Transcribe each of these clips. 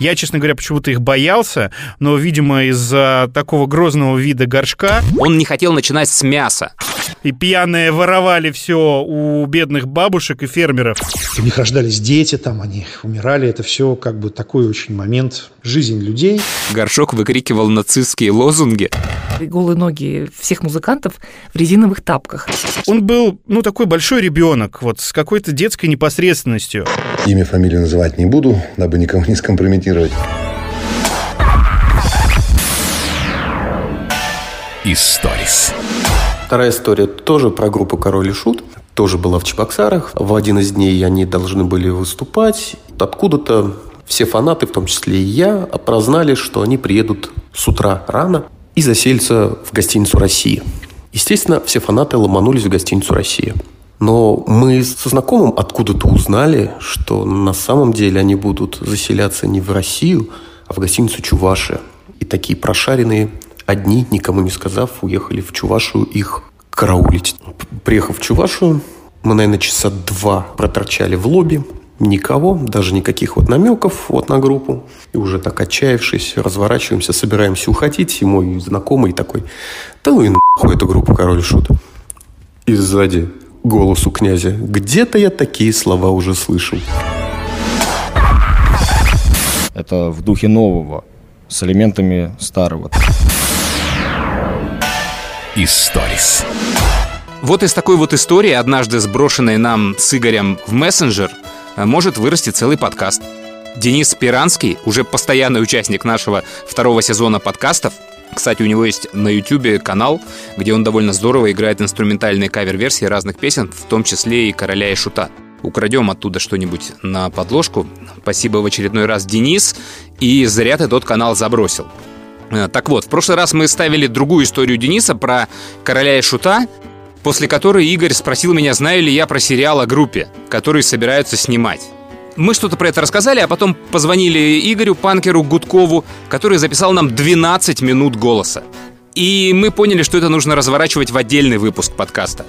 Я, честно говоря, почему-то их боялся, но, видимо, из-за такого грозного вида горшка... Он не хотел начинать с мяса. И пьяные воровали все у бедных бабушек и фермеров. У них рождались дети, там они умирали. Это все как бы такой очень момент жизни людей. Горшок выкрикивал нацистские лозунги. Голые ноги всех музыкантов в резиновых тапках. Он был, ну, такой большой ребенок, вот с какой-то детской непосредственностью. Имя, фамилию называть не буду, дабы никого не скомпрометировать. Историс. Вторая история тоже про группу «Король и Шут». Тоже была в Чебоксарах. В один из дней они должны были выступать. Откуда-то все фанаты, в том числе и я, прознали, что они приедут с утра рано и заселятся в гостиницу «Россия». Естественно, все фанаты ломанулись в гостиницу «Россия». Но мы со знакомым откуда-то узнали, что на самом деле они будут заселяться не в Россию, а в гостиницу «Чувашия». И такие прошаренные одни, никому не сказав, уехали в Чувашию их караулить. Приехав в Чувашию, мы, наверное, часа два проторчали в лобби. Никого, даже никаких вот намеков вот на группу. И уже так отчаявшись, разворачиваемся, собираемся уходить. И мой знакомый такой, да ну и нахуй эту группу «Король Шут». И сзади голосу князя, где-то я такие слова уже слышал. Это в духе нового, с элементами старого. Историс. Вот из такой вот истории, однажды сброшенной нам с Игорем в мессенджер, может вырасти целый подкаст. Денис Спиранский, уже постоянный участник нашего второго сезона подкастов, кстати, у него есть на YouTube канал, где он довольно здорово играет инструментальные кавер-версии разных песен, в том числе и «Короля и Шута». Украдем оттуда что-нибудь на подложку. Спасибо в очередной раз, Денис. И зря ты тот канал забросил. Э, так вот, в прошлый раз мы ставили другую историю Дениса про «Короля и Шута», после которой Игорь спросил меня, знаю ли я про сериал о группе, который собираются снимать. Мы что-то про это рассказали, а потом позвонили Игорю Панкеру Гудкову, который записал нам 12 минут голоса. И мы поняли, что это нужно разворачивать в отдельный выпуск подкаста.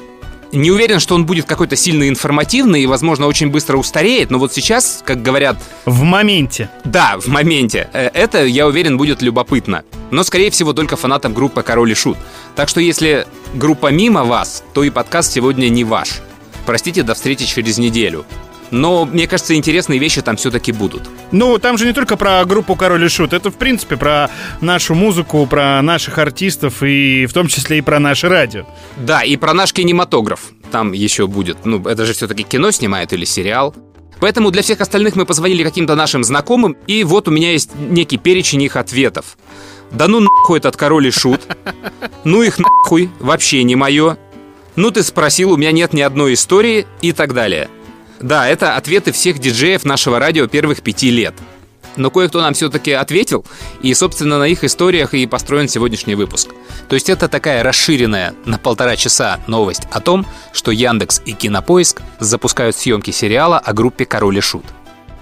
Не уверен, что он будет какой-то сильно информативный и, возможно, очень быстро устареет, но вот сейчас, как говорят... В моменте. Да, в моменте. Э, это, я уверен, будет любопытно. Но, скорее всего, только фанатам группы «Король и Шут». Так что, если группа мимо вас, то и подкаст сегодня не ваш. Простите, до встречи через неделю. Но, мне кажется, интересные вещи там все-таки будут. Ну, там же не только про группу Король и Шут, это, в принципе, про нашу музыку, про наших артистов и в том числе и про наше радио. Да, и про наш кинематограф там еще будет. Ну, это же все-таки кино снимают или сериал. Поэтому для всех остальных мы позвонили каким-то нашим знакомым, и вот у меня есть некий перечень их ответов. Да ну нахуй этот король и шут. Ну их нахуй, вообще не мое. Ну ты спросил, у меня нет ни одной истории и так далее. Да, это ответы всех диджеев нашего радио первых пяти лет. Но кое-кто нам все-таки ответил, и, собственно, на их историях и построен сегодняшний выпуск. То есть это такая расширенная на полтора часа новость о том, что Яндекс и Кинопоиск запускают съемки сериала о группе Король и Шут.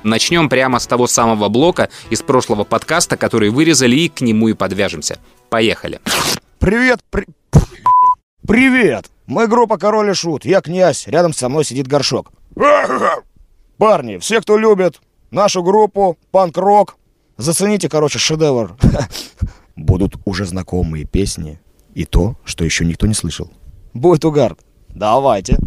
Начнем прямо с того самого блока из прошлого подкаста, который вырезали, и к нему и подвяжемся. Поехали. Привет, при... Привет! Мы группа Король и Шут. Я князь. Рядом со мной сидит горшок. Парни, все, кто любит нашу группу, панк-рок, зацените, короче, шедевр. Будут уже знакомые песни и то, что еще никто не слышал. Будет угар. Давайте.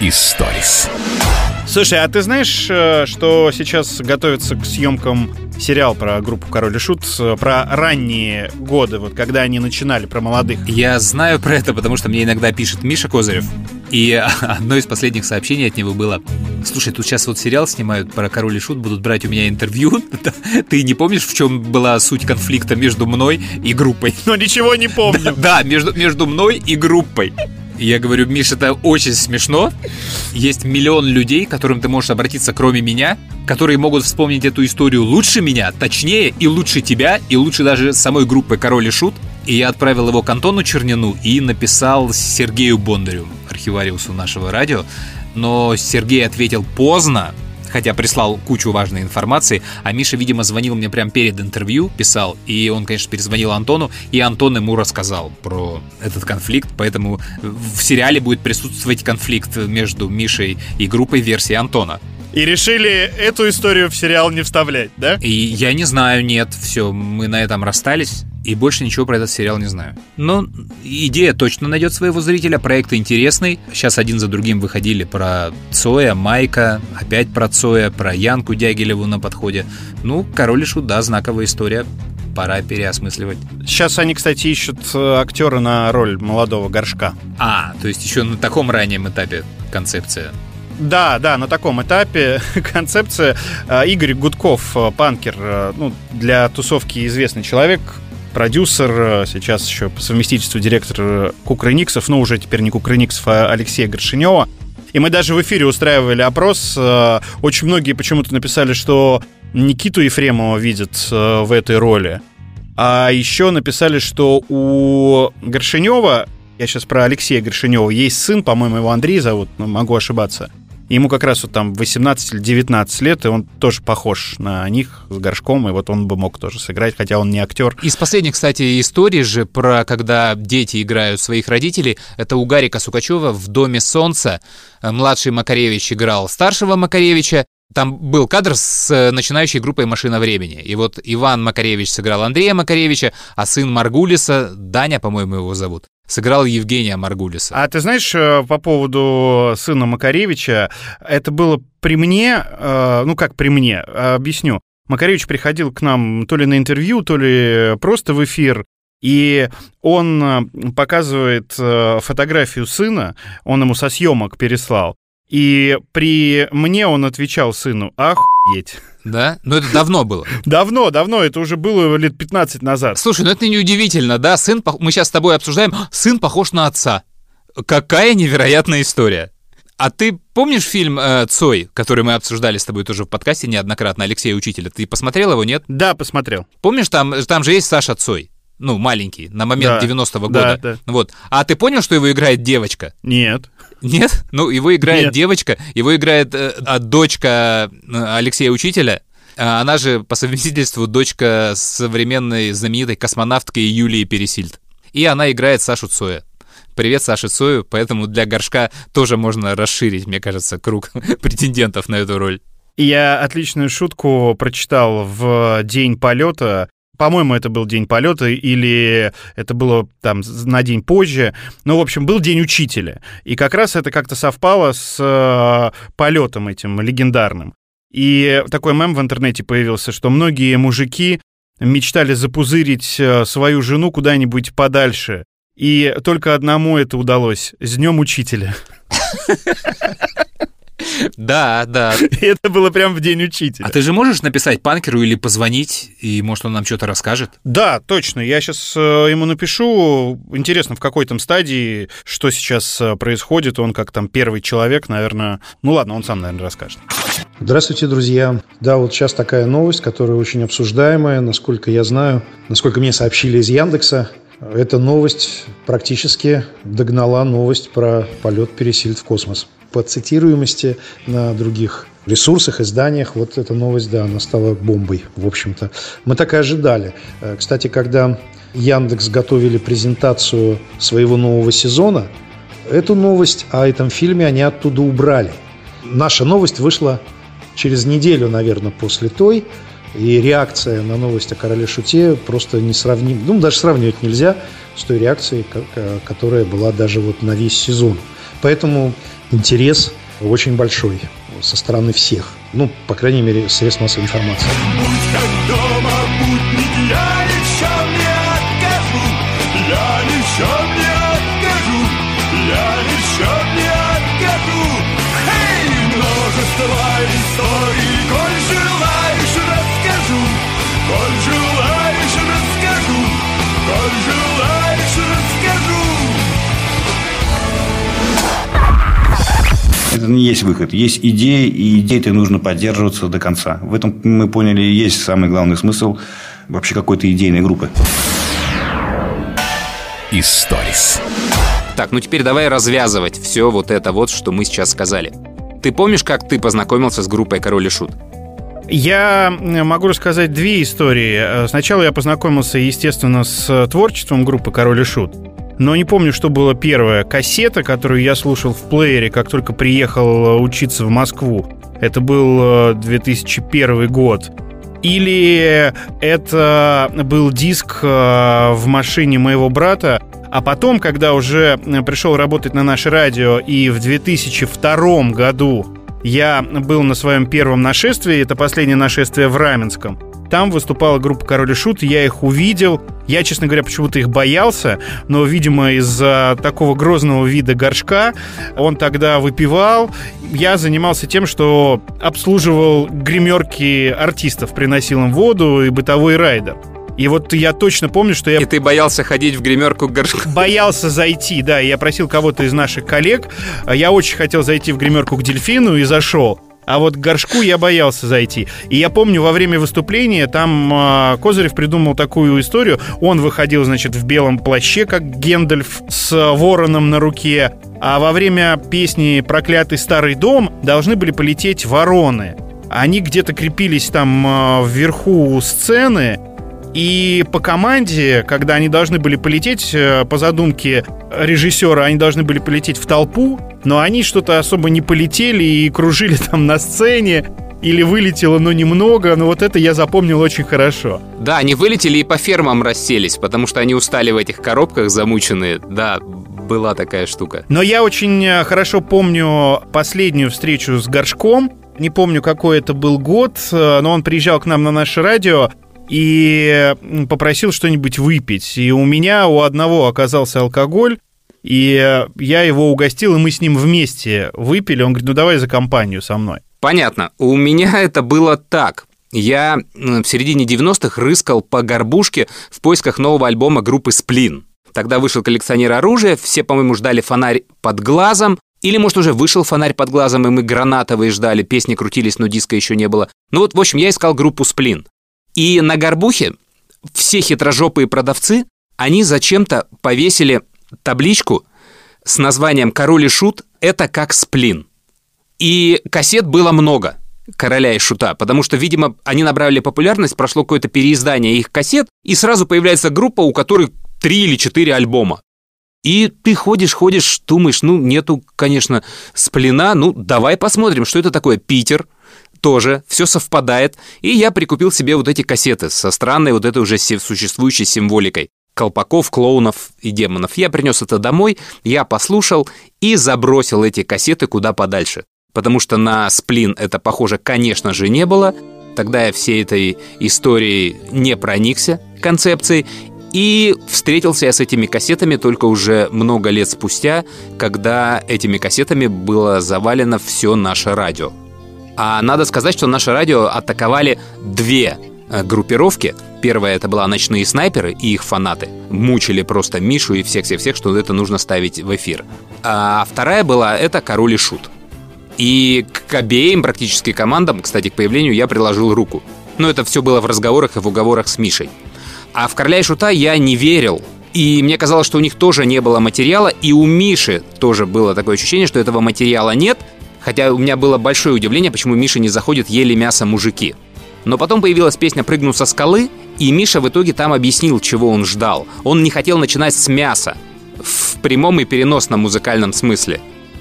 Историс. Слушай, а ты знаешь, э, что сейчас готовится к съемкам сериал про группу Король и Шут, э, про ранние годы, вот когда они начинали, про молодых? Я знаю про это, потому что мне иногда пишет Миша Козырев. И одно из последних сообщений от него было Слушай, тут сейчас вот сериал снимают про Король и Шут, будут брать у меня интервью. Ты не помнишь, в чем была суть конфликта между мной и группой? Но ничего не помню. Да, между, между мной и группой. Я говорю, Миш, это очень смешно. Есть миллион людей, к которым ты можешь обратиться, кроме меня, которые могут вспомнить эту историю лучше меня, точнее и лучше тебя, и лучше даже самой группы «Король и Шут». И я отправил его к Антону Чернину и написал Сергею Бондарю, архивариусу нашего радио. Но Сергей ответил поздно, хотя прислал кучу важной информации, а Миша, видимо, звонил мне прямо перед интервью, писал, и он, конечно, перезвонил Антону, и Антон ему рассказал про этот конфликт, поэтому в сериале будет присутствовать конфликт между Мишей и группой версии Антона. И решили эту историю в сериал не вставлять, да? И я не знаю, нет, все, мы на этом расстались. И больше ничего про этот сериал не знаю. Но идея точно найдет своего зрителя, проект интересный. Сейчас один за другим выходили про Цоя, Майка, опять про Цоя, про Янку Дягилеву на подходе. Ну, Король и Шут, да, знаковая история пора переосмысливать. Сейчас они, кстати, ищут э, актера на роль молодого горшка. А, то есть еще на таком раннем этапе концепция. Да, да, на таком этапе концепция. Э, Игорь Гудков, э, панкер, ну, для тусовки известный человек, продюсер, сейчас еще по совместительству директор Кукрыниксов, ну, уже теперь не Кукрыниксов, а Алексея Горшинева. И мы даже в эфире устраивали опрос. Очень многие почему-то написали, что Никиту Ефремова видят в этой роли. А еще написали, что у Горшинева, я сейчас про Алексея Горшинева, есть сын, по-моему, его Андрей зовут, но могу ошибаться. Ему как раз вот там 18 или 19 лет, и он тоже похож на них с горшком, и вот он бы мог тоже сыграть, хотя он не актер. Из последних, кстати, историй же про когда дети играют своих родителей, это у Гарика Сукачева в «Доме солнца» младший Макаревич играл старшего Макаревича, там был кадр с э, начинающей группой «Машина времени». И вот Иван Макаревич сыграл Андрея Макаревича, а сын Маргулиса, Даня, по-моему, его зовут, сыграл Евгения Маргулиса. А ты знаешь, э, по поводу сына Макаревича, это было при мне, э, ну как при мне, объясню. Макаревич приходил к нам то ли на интервью, то ли просто в эфир, и он показывает фотографию сына, он ему со съемок переслал. И при мне он отвечал сыну, охуеть. Да? Но это давно было. Давно, давно, это уже было лет 15 назад. Слушай, ну это неудивительно, да? Сын, мы сейчас с тобой обсуждаем, сын похож на отца. Какая невероятная история. А ты помнишь фильм э, «Цой», который мы обсуждали с тобой тоже в подкасте неоднократно, Алексея Учителя? Ты посмотрел его, нет? Да, посмотрел. Помнишь, там, там же есть Саша Цой? Ну, маленький, на момент да, 90-го года. Да, да. Вот. А ты понял, что его играет девочка? Нет. Нет? Ну, его играет Нет. девочка, его играет э, а, дочка э, Алексея Учителя. А она же по совместительству дочка современной знаменитой космонавтки Юлии Пересильд. И она играет Сашу Цоя. Привет, Саша Цою, поэтому для горшка тоже можно расширить, мне кажется, круг претендентов на эту роль. Я отличную шутку прочитал в день полета по-моему, это был день полета, или это было там на день позже. Ну, в общем, был день учителя. И как раз это как-то совпало с э, полетом этим легендарным. И такой мем в интернете появился, что многие мужики мечтали запузырить э, свою жену куда-нибудь подальше. И только одному это удалось. С днем учителя. Да, да. Это было прям в день учителя. А ты же можешь написать панкеру или позвонить, и может он нам что-то расскажет? Да, точно. Я сейчас э, ему напишу. Интересно, в какой там стадии, что сейчас э, происходит. Он как там первый человек, наверное. Ну ладно, он сам, наверное, расскажет. Здравствуйте, друзья. Да, вот сейчас такая новость, которая очень обсуждаемая, насколько я знаю, насколько мне сообщили из Яндекса. Эта новость практически догнала новость про полет Пересильд в космос по цитируемости на других ресурсах, изданиях. Вот эта новость, да, она стала бомбой, в общем-то. Мы так и ожидали. Э, кстати, когда Яндекс готовили презентацию своего нового сезона, эту новость о этом фильме они оттуда убрали. Наша новость вышла через неделю, наверное, после той, и реакция на новость о короле Шуте просто не сравнима. Ну, даже сравнивать нельзя с той реакцией, которая была даже вот на весь сезон. Поэтому интерес очень большой со стороны всех. Ну, по крайней мере, средств массовой информации. Будь как это не есть выход. Есть идеи, и идеи-то нужно поддерживаться до конца. В этом мы поняли, есть самый главный смысл вообще какой-то идейной группы. Историс. Так, ну теперь давай развязывать все вот это вот, что мы сейчас сказали. Ты помнишь, как ты познакомился с группой «Король и Шут»? Я могу рассказать две истории. Э, сначала я познакомился, естественно, с творчеством группы «Король и Шут». Но не помню, что было первое. Кассета, которую я слушал в плеере, как только приехал учиться в Москву. Это был 2001 э, год. Или это был диск э, в машине моего брата, а потом, когда уже пришел работать на наше радио, и в 2002 году я был на своем первом нашествии, это последнее нашествие в Раменском, там выступала группа Король и Шут, я их увидел. Я, честно говоря, почему-то их боялся, но, видимо, из-за такого грозного вида горшка он тогда выпивал. Я занимался тем, что обслуживал гримерки артистов, приносил им воду и бытовой райдер. И вот я точно помню, что я... И ты боялся ходить в гримерку к горшку? Боялся зайти, да. Я просил кого-то из наших коллег. Я очень хотел зайти в гримерку к дельфину и зашел. А вот к горшку я боялся зайти. И я помню, во время выступления там э, Козырев придумал такую историю. Он выходил, значит, в белом плаще, как Гендальф с вороном на руке. А во время песни «Проклятый старый дом» должны были полететь вороны. Они где-то крепились там э, вверху сцены, и по команде, когда они должны были полететь, э, по задумке режиссера, они должны были полететь в толпу, но они что-то особо не полетели и кружили там на сцене, или вылетело, но немного, но вот это я запомнил очень хорошо. Да, они вылетели и по фермам расселись, потому что они устали в этих коробках замученные. Да, была такая штука. Но я очень э, хорошо помню последнюю встречу с Горшком. Не помню, какой это был год, э, но он приезжал к нам на наше радио и попросил что-нибудь выпить. И у меня у одного оказался алкоголь, и я его угостил, и мы с ним вместе выпили. Он говорит, ну давай за компанию со мной. Понятно. У меня это было так. Я в середине 90-х рыскал по горбушке в поисках нового альбома группы «Сплин». Тогда вышел коллекционер оружия, все, по-моему, ждали фонарь под глазом, или, может, уже вышел фонарь под глазом, и мы гранатовые ждали, песни крутились, но диска еще не было. Ну вот, в общем, я искал группу «Сплин». И на горбухе все хитрожопые продавцы, они зачем-то повесили табличку с названием «Король и шут» — это как сплин. И кассет было много короля и шута, потому что, видимо, они набрали популярность, прошло какое-то переиздание их кассет, и сразу появляется группа, у которой три или четыре альбома. И ты ходишь, ходишь, думаешь, ну, нету, конечно, сплина, ну, давай посмотрим, что это такое Питер, тоже, все совпадает, и я прикупил себе вот эти кассеты со странной вот этой уже существующей символикой колпаков, клоунов и демонов. Я принес это домой, я послушал и забросил эти кассеты куда подальше. Потому что на сплин это, похоже, конечно же, не было. Тогда я всей этой историей не проникся концепцией. И встретился я с этими кассетами только уже много лет спустя, когда этими кассетами было завалено все наше радио. А надо сказать, что наше радио атаковали две э, группировки. Первая это была «Ночные снайперы» и их фанаты. Мучили просто Мишу и всех-всех-всех, что это нужно ставить в эфир. А вторая была это «Король и Шут». И к обеим практически командам, кстати, к появлению я приложил руку. Но это все было в разговорах и в уговорах с Мишей. А в «Короля и Шута» я не верил. И мне казалось, что у них тоже не было материала, и у Миши тоже было такое ощущение, что этого материала нет – Хотя у меня было большое удивление, почему Миша не заходит «Ели мясо мужики». Но потом появилась песня «Прыгну со скалы», и Миша в итоге там объяснил, чего он ждал. Он не хотел начинать с мяса. В прямом и переносном музыкальном смысле.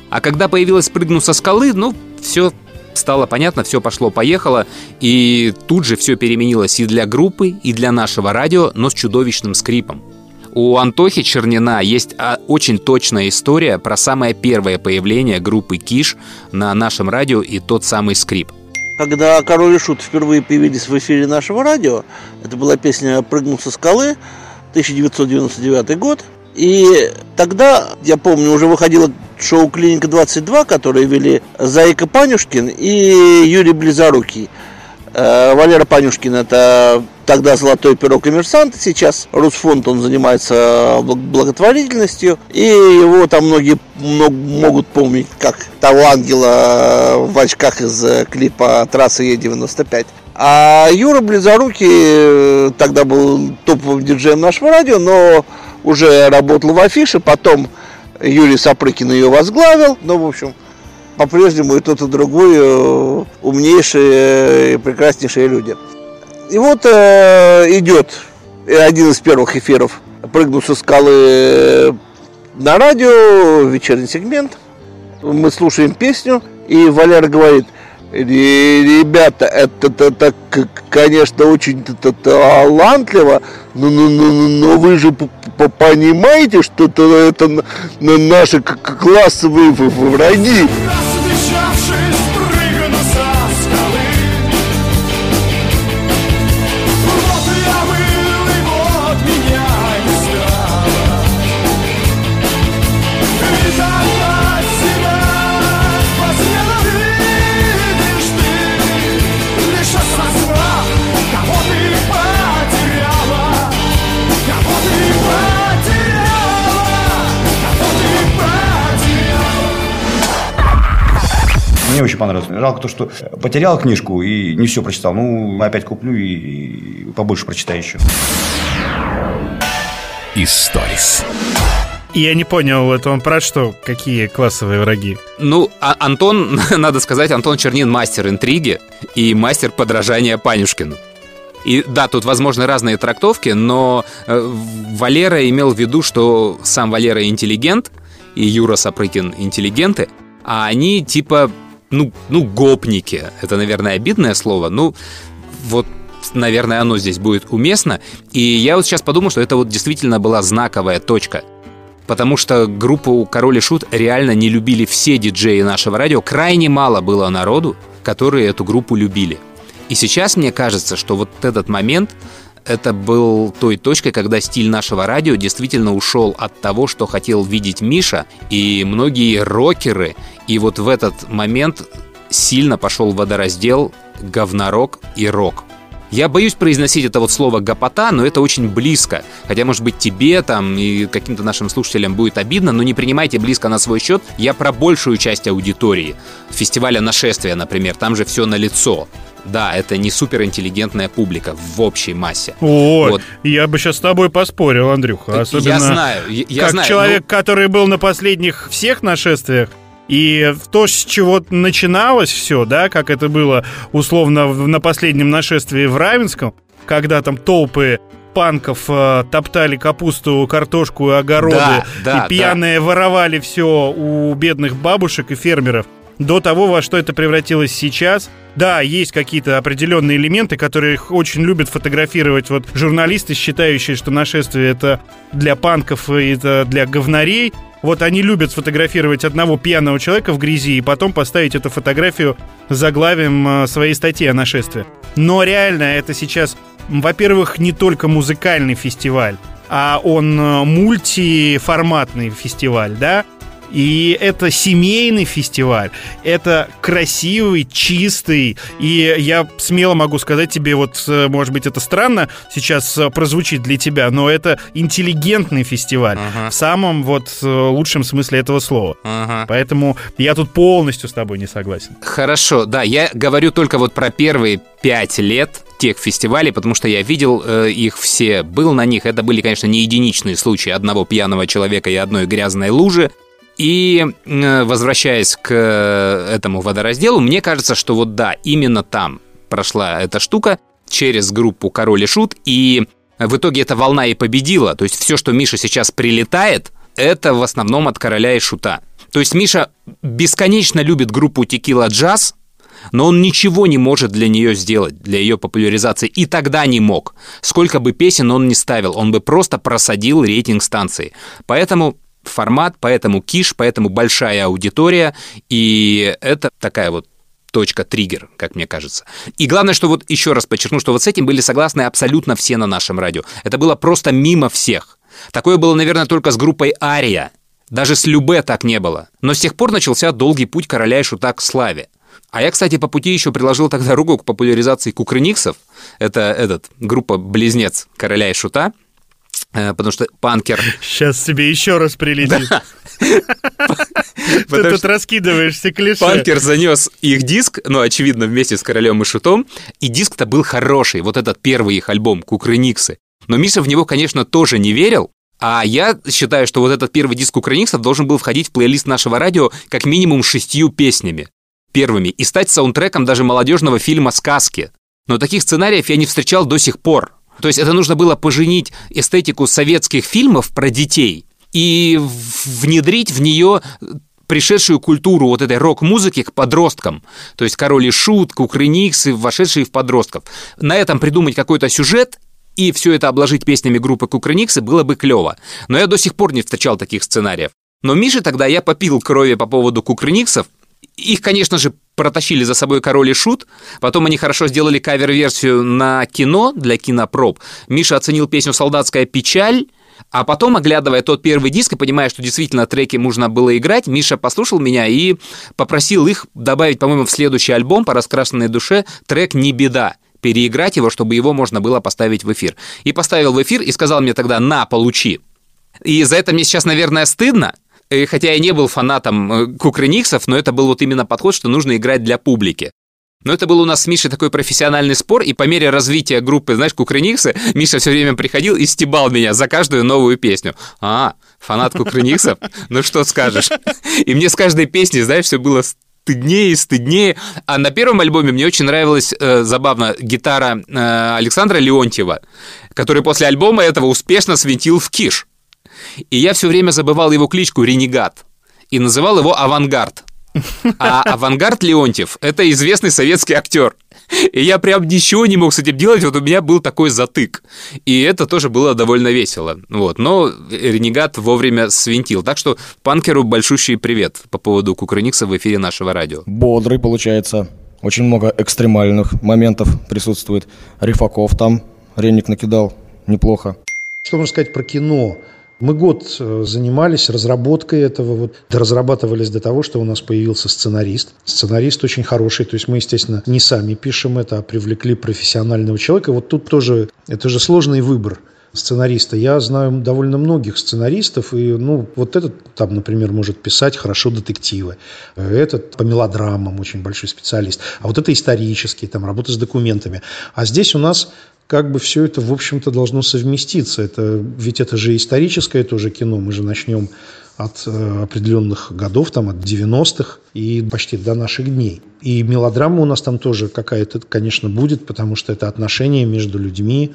А когда появилась «Прыгну со скалы», ну, все стало понятно, все пошло-поехало, и тут же все переменилось и для группы, и для нашего радио, но с чудовищным скрипом. У Антохи Чернина есть а, очень точная история про самое первое появление группы Киш на нашем радио и тот самый скрип. Когда Король и Шут впервые появились в эфире нашего радио, это была песня «Прыгнул со скалы», 1999 год. И тогда, я помню, уже выходило шоу «Клиника 22», которое вели Зайка Панюшкин и Юрий Близорукий. Э, Валера Панюшкин это тогда «Золотой пирог коммерсанта», сейчас Русфонд, он занимается благотворительностью, и его там многие могут помнить как того ангела в очках из э, клипа «Трасса Е-95». А Юра Близорукий э, тогда был топовым диджеем нашего радио, но уже работал в афише, потом Юрий Сапрыкин ее возглавил, ну, в общем, по-прежнему и тот, и другой э, умнейшие и прекраснейшие люди. И вот э, идет один из первых эфиров «Прыгну со скалы» на радио, вечерний сегмент. Мы слушаем песню, и Валера говорит, ребята, это, это, это конечно, очень талантливо, но, но, но, но вы же понимаете, что это, это наши классовые враги. Понравилось. Жалко то, что потерял книжку и не все прочитал. Ну, опять куплю и, побольше прочитаю еще. Историс. Я не понял, это он про что? Какие классовые враги? Ну, а Антон, надо сказать, Антон Чернин мастер интриги и мастер подражания Панюшкину. И да, тут возможны разные трактовки, но э, Валера имел в виду, что сам Валера интеллигент, и Юра Сапрыкин интеллигенты, а они типа ну, ну, гопники. Это, наверное, обидное слово. Ну, вот наверное, оно здесь будет уместно. И я вот сейчас подумал, что это вот действительно была знаковая точка. Потому что группу Король и Шут реально не любили все диджеи нашего радио. Крайне мало было народу, которые эту группу любили. И сейчас мне кажется, что вот этот момент это был той точкой, когда стиль нашего радио действительно ушел от того, что хотел видеть Миша, и многие рокеры, и вот в этот момент сильно пошел водораздел говнорок и рок. Я боюсь произносить это вот слово «гопота», но это очень близко. Хотя, может быть, тебе там и каким-то нашим слушателям будет обидно, но не принимайте близко на свой счет. Я про большую часть аудитории. Фестиваля «Нашествия», например, там же все на лицо. Да, это не суперинтеллигентная публика в общей массе. О, вот. я бы сейчас с тобой поспорил, Андрюха. Особенно я знаю, я как знаю, человек, ну... который был на последних всех нашествиях, и то, с чего начиналось все, да, как это было условно на последнем нашествии в Равенском, когда там толпы панков э, топтали капусту, картошку и огороды, да, да, и пьяные да. воровали все у бедных бабушек и фермеров до того, во что это превратилось сейчас. Да, есть какие-то определенные элементы, которые очень любят фотографировать вот журналисты, считающие, что нашествие это для панков и это для говнарей. Вот они любят сфотографировать одного пьяного человека в грязи и потом поставить эту фотографию заглавием своей статьи о нашествии. Но реально это сейчас, во-первых, не только музыкальный фестиваль, а он мультиформатный фестиваль, да? И это семейный фестиваль, это красивый, чистый, и я смело могу сказать тебе, вот, э, может быть, это странно сейчас э, прозвучит для тебя, но это интеллигентный фестиваль uh-huh. в самом вот э, лучшем смысле этого слова. Uh-huh. Поэтому я тут полностью с тобой не согласен. Хорошо, да, я говорю только вот про первые пять лет тех фестивалей, потому что я видел э, их все, был на них. Это были, конечно, не единичные случаи одного пьяного человека и одной грязной лужи. И возвращаясь к этому водоразделу, мне кажется, что вот да, именно там прошла эта штука через группу Король и Шут, и в итоге эта волна и победила. То есть все, что Миша сейчас прилетает, это в основном от Короля и Шута. То есть Миша бесконечно любит группу Текила Джаз, но он ничего не может для нее сделать, для ее популяризации. И тогда не мог. Сколько бы песен он не ставил, он бы просто просадил рейтинг станции. Поэтому формат, поэтому киш, поэтому большая аудитория, и это такая вот точка триггер, как мне кажется. И главное, что вот еще раз подчеркну, что вот с этим были согласны абсолютно все на нашем радио. Это было просто мимо всех. Такое было, наверное, только с группой «Ария». Даже с Любе так не было. Но с тех пор начался долгий путь короля и шута к славе. А я, кстати, по пути еще приложил тогда руку к популяризации кукрыниксов. Это этот, группа «Близнец короля и шута». Э, потому что панкер... Сейчас тебе еще раз прилетит. Ты тут раскидываешься клише. Панкер занес их диск, ну, очевидно, вместе с Королем и Шутом, и диск-то был хороший, вот этот первый их альбом, Кукрыниксы. Но Миша в него, конечно, тоже не верил, А я считаю, что вот этот первый диск Украниксов должен был входить в плейлист нашего радио как минимум шестью песнями первыми и стать саундтреком даже молодежного фильма «Сказки». Но таких сценариев я не встречал до сих пор. То есть это нужно было поженить эстетику советских фильмов про детей и внедрить в нее пришедшую культуру вот этой рок-музыки к подросткам. То есть король и шут, кукрыниксы, вошедшие в подростков. На этом придумать какой-то сюжет и все это обложить песнями группы Кукрыниксы было бы клево. Но я до сих пор не встречал таких сценариев. Но Мише тогда я попил крови по поводу Кукрыниксов, их, конечно же, протащили за собой король и шут. Потом они хорошо сделали кавер-версию на кино для кинопроб. Миша оценил песню «Солдатская печаль». А потом, оглядывая тот первый диск и понимая, что действительно треки можно было играть, Миша послушал меня и попросил их добавить, по-моему, в следующий альбом по раскрашенной душе трек «Не беда» переиграть его, чтобы его можно было поставить в эфир. И поставил в эфир и сказал мне тогда «на, получи». И за это мне сейчас, наверное, стыдно, хотя я не был фанатом э, кукрыниксов, но это был вот именно подход, что нужно играть для публики. Но это был у нас с Мишей такой профессиональный спор, и по мере развития группы, знаешь, Кукрыниксы, Миша все время приходил и стебал меня за каждую новую песню. А, фанат Кукрыниксов? Ну что скажешь? И мне с каждой песней, знаешь, все было стыднее и стыднее. А на первом альбоме мне очень нравилась, э, забавно, гитара э, Александра Леонтьева, который после альбома этого успешно свинтил в киш. И я все время забывал его кличку Ренегат и называл его Авангард. А Авангард Леонтьев – это известный советский актер. И я прям ничего не мог с этим делать, вот у меня был такой затык. И это тоже было довольно весело. Вот. Но Ренегат вовремя свинтил. Так что панкеру большущий привет по поводу Кукрыникса в эфире нашего радио. Бодрый получается. Очень много экстремальных моментов присутствует. Рифаков там Ренник накидал неплохо. Что можно сказать про кино? Мы год э, занимались разработкой этого, вот, разрабатывались до того, что у нас появился сценарист. Сценарист очень хороший, то есть мы, естественно, не сами пишем это, а привлекли профессионального человека. Вот тут тоже, это же сложный выбор сценариста. Я знаю довольно многих сценаристов, и, ну, вот этот там, например, может писать хорошо детективы, этот по мелодрамам очень большой специалист, а вот это исторический, там, работа с документами. А здесь у нас как бы все это, в общем-то, должно совместиться. Это, ведь это же историческое тоже кино. Мы же начнем от э, определенных годов, там, от 90-х и почти до наших дней. И мелодрама у нас там тоже какая-то, конечно, будет, потому что это отношения между людьми,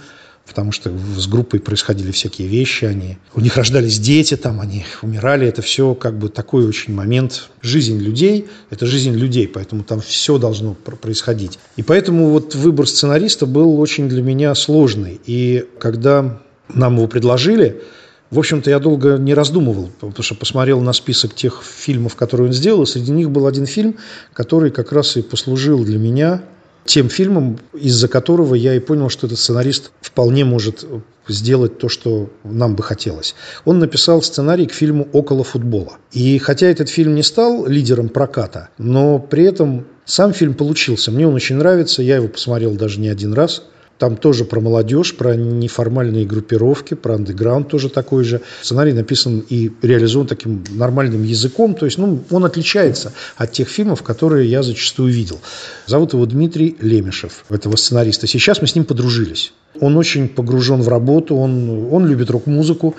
потому что с группой происходили всякие вещи, они, у них рождались дети, там они умирали, это все как бы такой очень момент. Жизнь людей – это жизнь людей, поэтому там все должно происходить. И поэтому вот выбор сценариста был очень для меня сложный. И когда нам его предложили, в общем-то, я долго не раздумывал, потому что посмотрел на список тех фильмов, которые он сделал, и среди них был один фильм, который как раз и послужил для меня тем фильмом, из-за которого я и понял, что этот сценарист вполне может сделать то, что нам бы хотелось. Он написал сценарий к фильму «Около футбола». И хотя этот фильм не стал лидером проката, но при этом сам фильм получился. Мне он очень нравится, я его посмотрел даже не один раз – там тоже про молодежь, про неформальные группировки, про андеграунд тоже такой же. Сценарий написан и реализован таким нормальным языком. То есть ну, он отличается от тех фильмов, которые я зачастую видел. Зовут его Дмитрий Лемешев, этого сценариста. Сейчас мы с ним подружились. Он очень погружен в работу, он, он любит рок-музыку,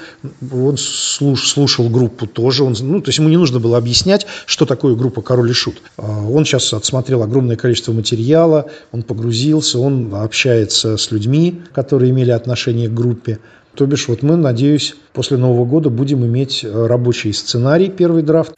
он слуш, слушал группу тоже. Он, ну, то есть ему не нужно было объяснять, что такое группа «Король и Шут». А, он сейчас отсмотрел огромное количество материала, он погрузился, он общается с людьми, которые имели отношение к группе. То бишь, вот мы, надеюсь, после Нового года будем иметь рабочий сценарий, первый драфт.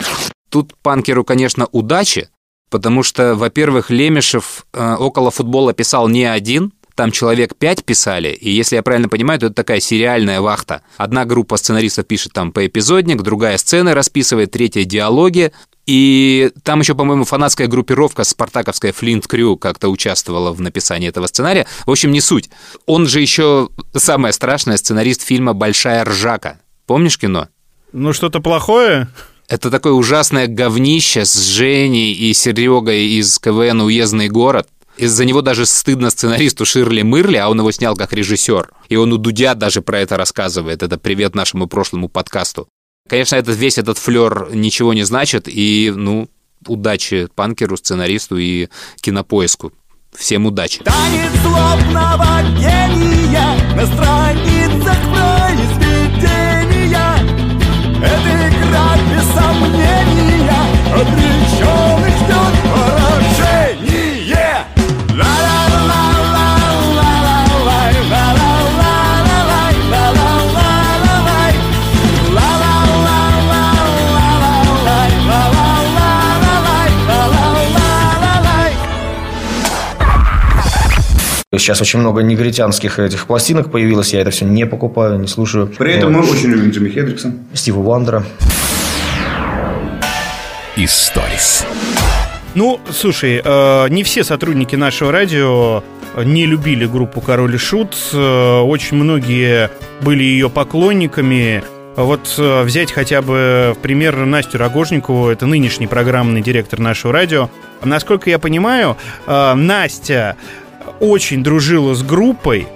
Тут панкеру, конечно, удачи, потому что, во-первых, Лемешев э, около футбола писал не один, там человек пять писали, и если я правильно понимаю, то это такая сериальная вахта. Одна группа сценаристов пишет там поэпизодник, другая сцены расписывает, третья диалоги, и там еще, по-моему, фанатская группировка спартаковская Флинт Крю как-то участвовала в написании этого сценария. В общем, не суть. Он же еще самое страшное сценарист фильма «Большая ржака». Помнишь кино? Ну, что-то плохое? Это такое ужасное говнище с Женей и Серегой из КВН «Уездный город». Из-за него даже стыдно сценаристу Ширли Мырли, а он его снял как режиссер. И он у Дудя даже про это рассказывает. Это привет нашему прошлому подкасту. Конечно, этот, весь этот флер ничего не значит, и, ну, удачи панкеру, сценаристу и кинопоиску. Всем удачи. Танец злобного гения на страницах произведения сомнения Обреченных ждет поражение Сейчас очень много негритянских этих пластинок появилось, я это все не покупаю, не слушаю. При этом мы очень любим Джимми Хендрикса. Стива Вандера. Историс. Ну, слушай, э, не все сотрудники нашего радио не любили группу Король и Шут. Э, очень многие были ее поклонниками. Вот э, взять хотя бы в пример Настю Рогожникову, это нынешний программный директор нашего радио. Насколько я понимаю, э, Настя очень дружила с группой,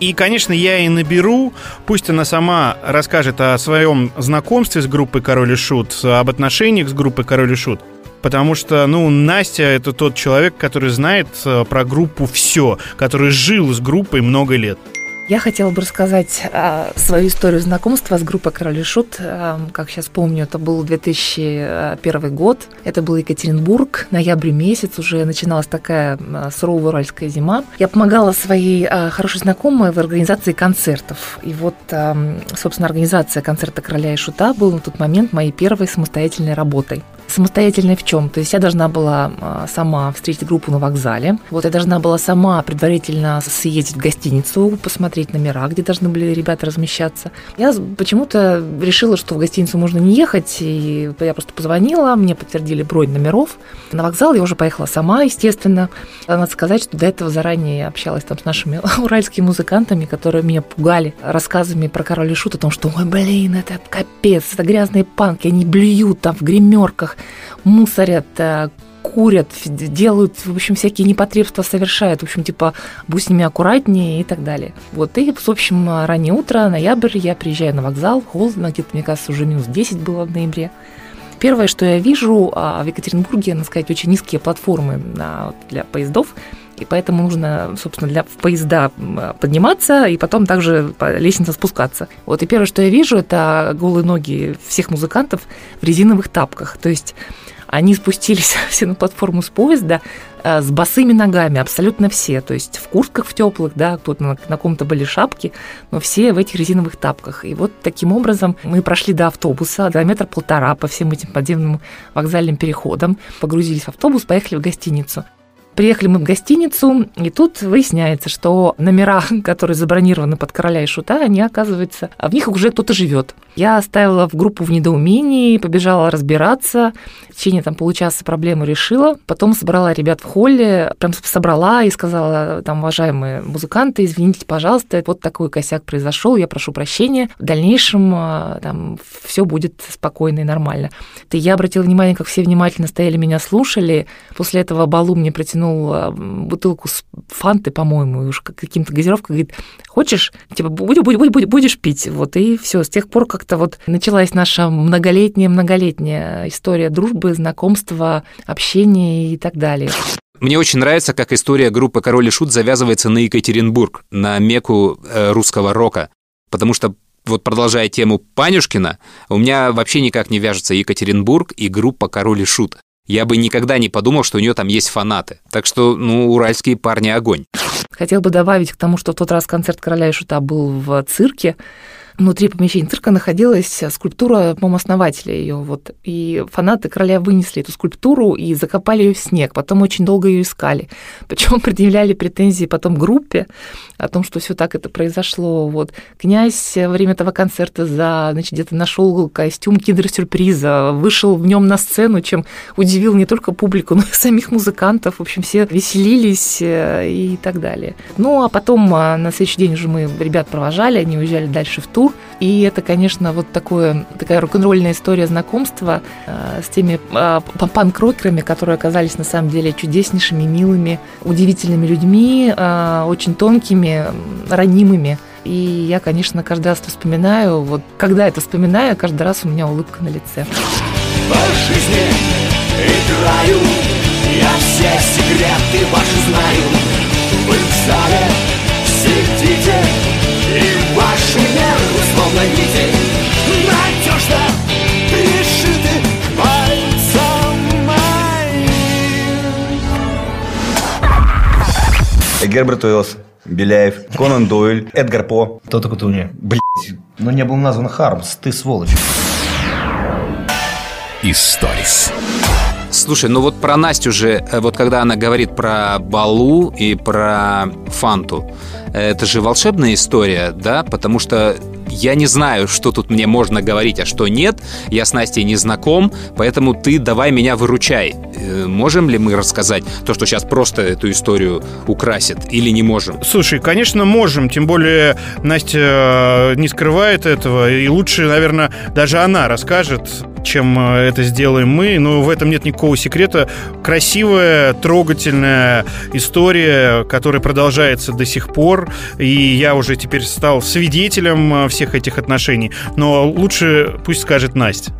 и, конечно, я и наберу, пусть она сама расскажет о своем знакомстве с группой Король и Шут, об отношениях с группой Король и Шут. Потому что, ну, Настя это тот человек, который знает э, про группу все, который жил с группой много лет. Я хотела бы рассказать а, свою историю знакомства с группой Король и Шут. А, как сейчас помню, это был 2001 год. Это был Екатеринбург, ноябрь месяц, уже начиналась такая а, суровая уральская зима. Я помогала своей а, хорошей знакомой в организации концертов. И вот, а, собственно, организация концерта Короля и Шута была на тот момент моей первой самостоятельной работой самостоятельной в чем? То есть я должна была а, сама встретить группу на вокзале. Вот я должна была сама предварительно съездить в гостиницу, посмотреть номера, где должны были ребята размещаться. Я почему-то решила, что в гостиницу можно не ехать, и я просто позвонила, мне подтвердили бронь номеров. На вокзал я уже поехала сама, естественно. Надо сказать, что до этого заранее я общалась там с нашими уральскими музыкантами, которые меня пугали рассказами про Король и Шут о том, что, ой, блин, это капец, это грязные панки, они блюют там в гримерках, мусорят, э, курят, делают, в общем, всякие непотребства совершают, в общем, типа, будь с ними аккуратнее и так далее. Вот, и, в общем, раннее утро, ноябрь, я приезжаю на вокзал, холодно, где-то, мне кажется, уже минус 10 было в ноябре. Первое, что я вижу, а, в Екатеринбурге, надо сказать, очень низкие платформы для поездов, и поэтому нужно, собственно, для в поезда подниматься и потом также по лестнице спускаться. Вот и первое, что я вижу, это голые ноги всех музыкантов в резиновых тапках. То есть они спустились все на платформу с поезда э, с босыми ногами, абсолютно все. То есть в куртках в теплых, да, кто-то на, на ком-то были шапки, но все в этих резиновых тапках. И вот таким образом мы прошли до автобуса, до метра полтора по всем этим подземным вокзальным переходам, погрузились в автобус, поехали в гостиницу. Приехали мы в гостиницу, и тут выясняется, что номера, которые забронированы под короля и шута, они, оказывается, в них уже кто-то живет. Я оставила в группу в недоумении, побежала разбираться. В течение там получаса проблему решила. Потом собрала ребят в холле, прям собрала и сказала, там, уважаемые музыканты, извините, пожалуйста, вот такой косяк произошел, я прошу прощения. В дальнейшем а, там все будет спокойно и нормально. И я обратила внимание, как все внимательно стояли, меня слушали. После этого Балу мне протянул а, бутылку с фанты, по-моему, уж каким-то газировкой, говорит, хочешь, типа, будешь, будешь, будешь пить. Вот, и все, с тех пор, как как-то вот началась наша многолетняя-многолетняя история дружбы, знакомства, общения и так далее. Мне очень нравится, как история группы «Король и Шут» завязывается на Екатеринбург, на меку э, русского рока. Потому что вот продолжая тему Панюшкина, у меня вообще никак не вяжется Екатеринбург и группа «Король и Шут». Я бы никогда не подумал, что у нее там есть фанаты. Так что, ну, уральские парни огонь. Хотел бы добавить к тому, что в тот раз концерт «Короля и Шута» был в цирке. Внутри помещения цирка находилась скульптура, по-моему, основателя ее. Вот. И фанаты короля вынесли эту скульптуру и закопали ее в снег. Потом очень долго ее искали. Причем предъявляли претензии потом группе о том, что все так это произошло. Вот. Князь во время этого концерта за, значит, где-то нашел костюм киндер-сюрприза, вышел в нем на сцену, чем удивил не только публику, но и самих музыкантов. В общем, все веселились э, и так далее. Ну, а потом а, на следующий день уже мы ребят провожали, они уезжали дальше в тур, И это, конечно, вот такое, такая рок-н-ролльная история знакомства э, с теми э, панк-рокерами, которые оказались на самом деле чудеснейшими, милыми, удивительными людьми, э, очень тонкими, ранимыми. И я, конечно, каждый раз это вспоминаю. Вот когда это вспоминаю, каждый раз у меня улыбка на лице. По жизни играю, я все секреты ваши знаю. Вы в зале сидите Герберт Уэллс, Беляев, Конан Дойль, Эдгар По. Кто такой ты у меня? Блять, ну не был назван Хармс, ты сволочь. Историс. Слушай, ну вот про Настю же, э, вот когда она говорит про Балу и про Фанту, э, это же волшебная история, да? Потому что я не знаю, что тут мне можно говорить, а что нет. Я с Настей не знаком, поэтому ты давай меня выручай. Э, Можем ли мы рассказать то, что сейчас просто эту историю украсит, или не можем? Слушай, конечно, можем, тем более Настя э, не скрывает этого, и лучше, наверное, даже она расскажет, чем э, это сделаем мы, но в этом нет никакого секрета. Красивая, трогательная история, которая продолжается до сих пор, и я уже теперь стал свидетелем э, всех этих отношений, но лучше пусть скажет Настя.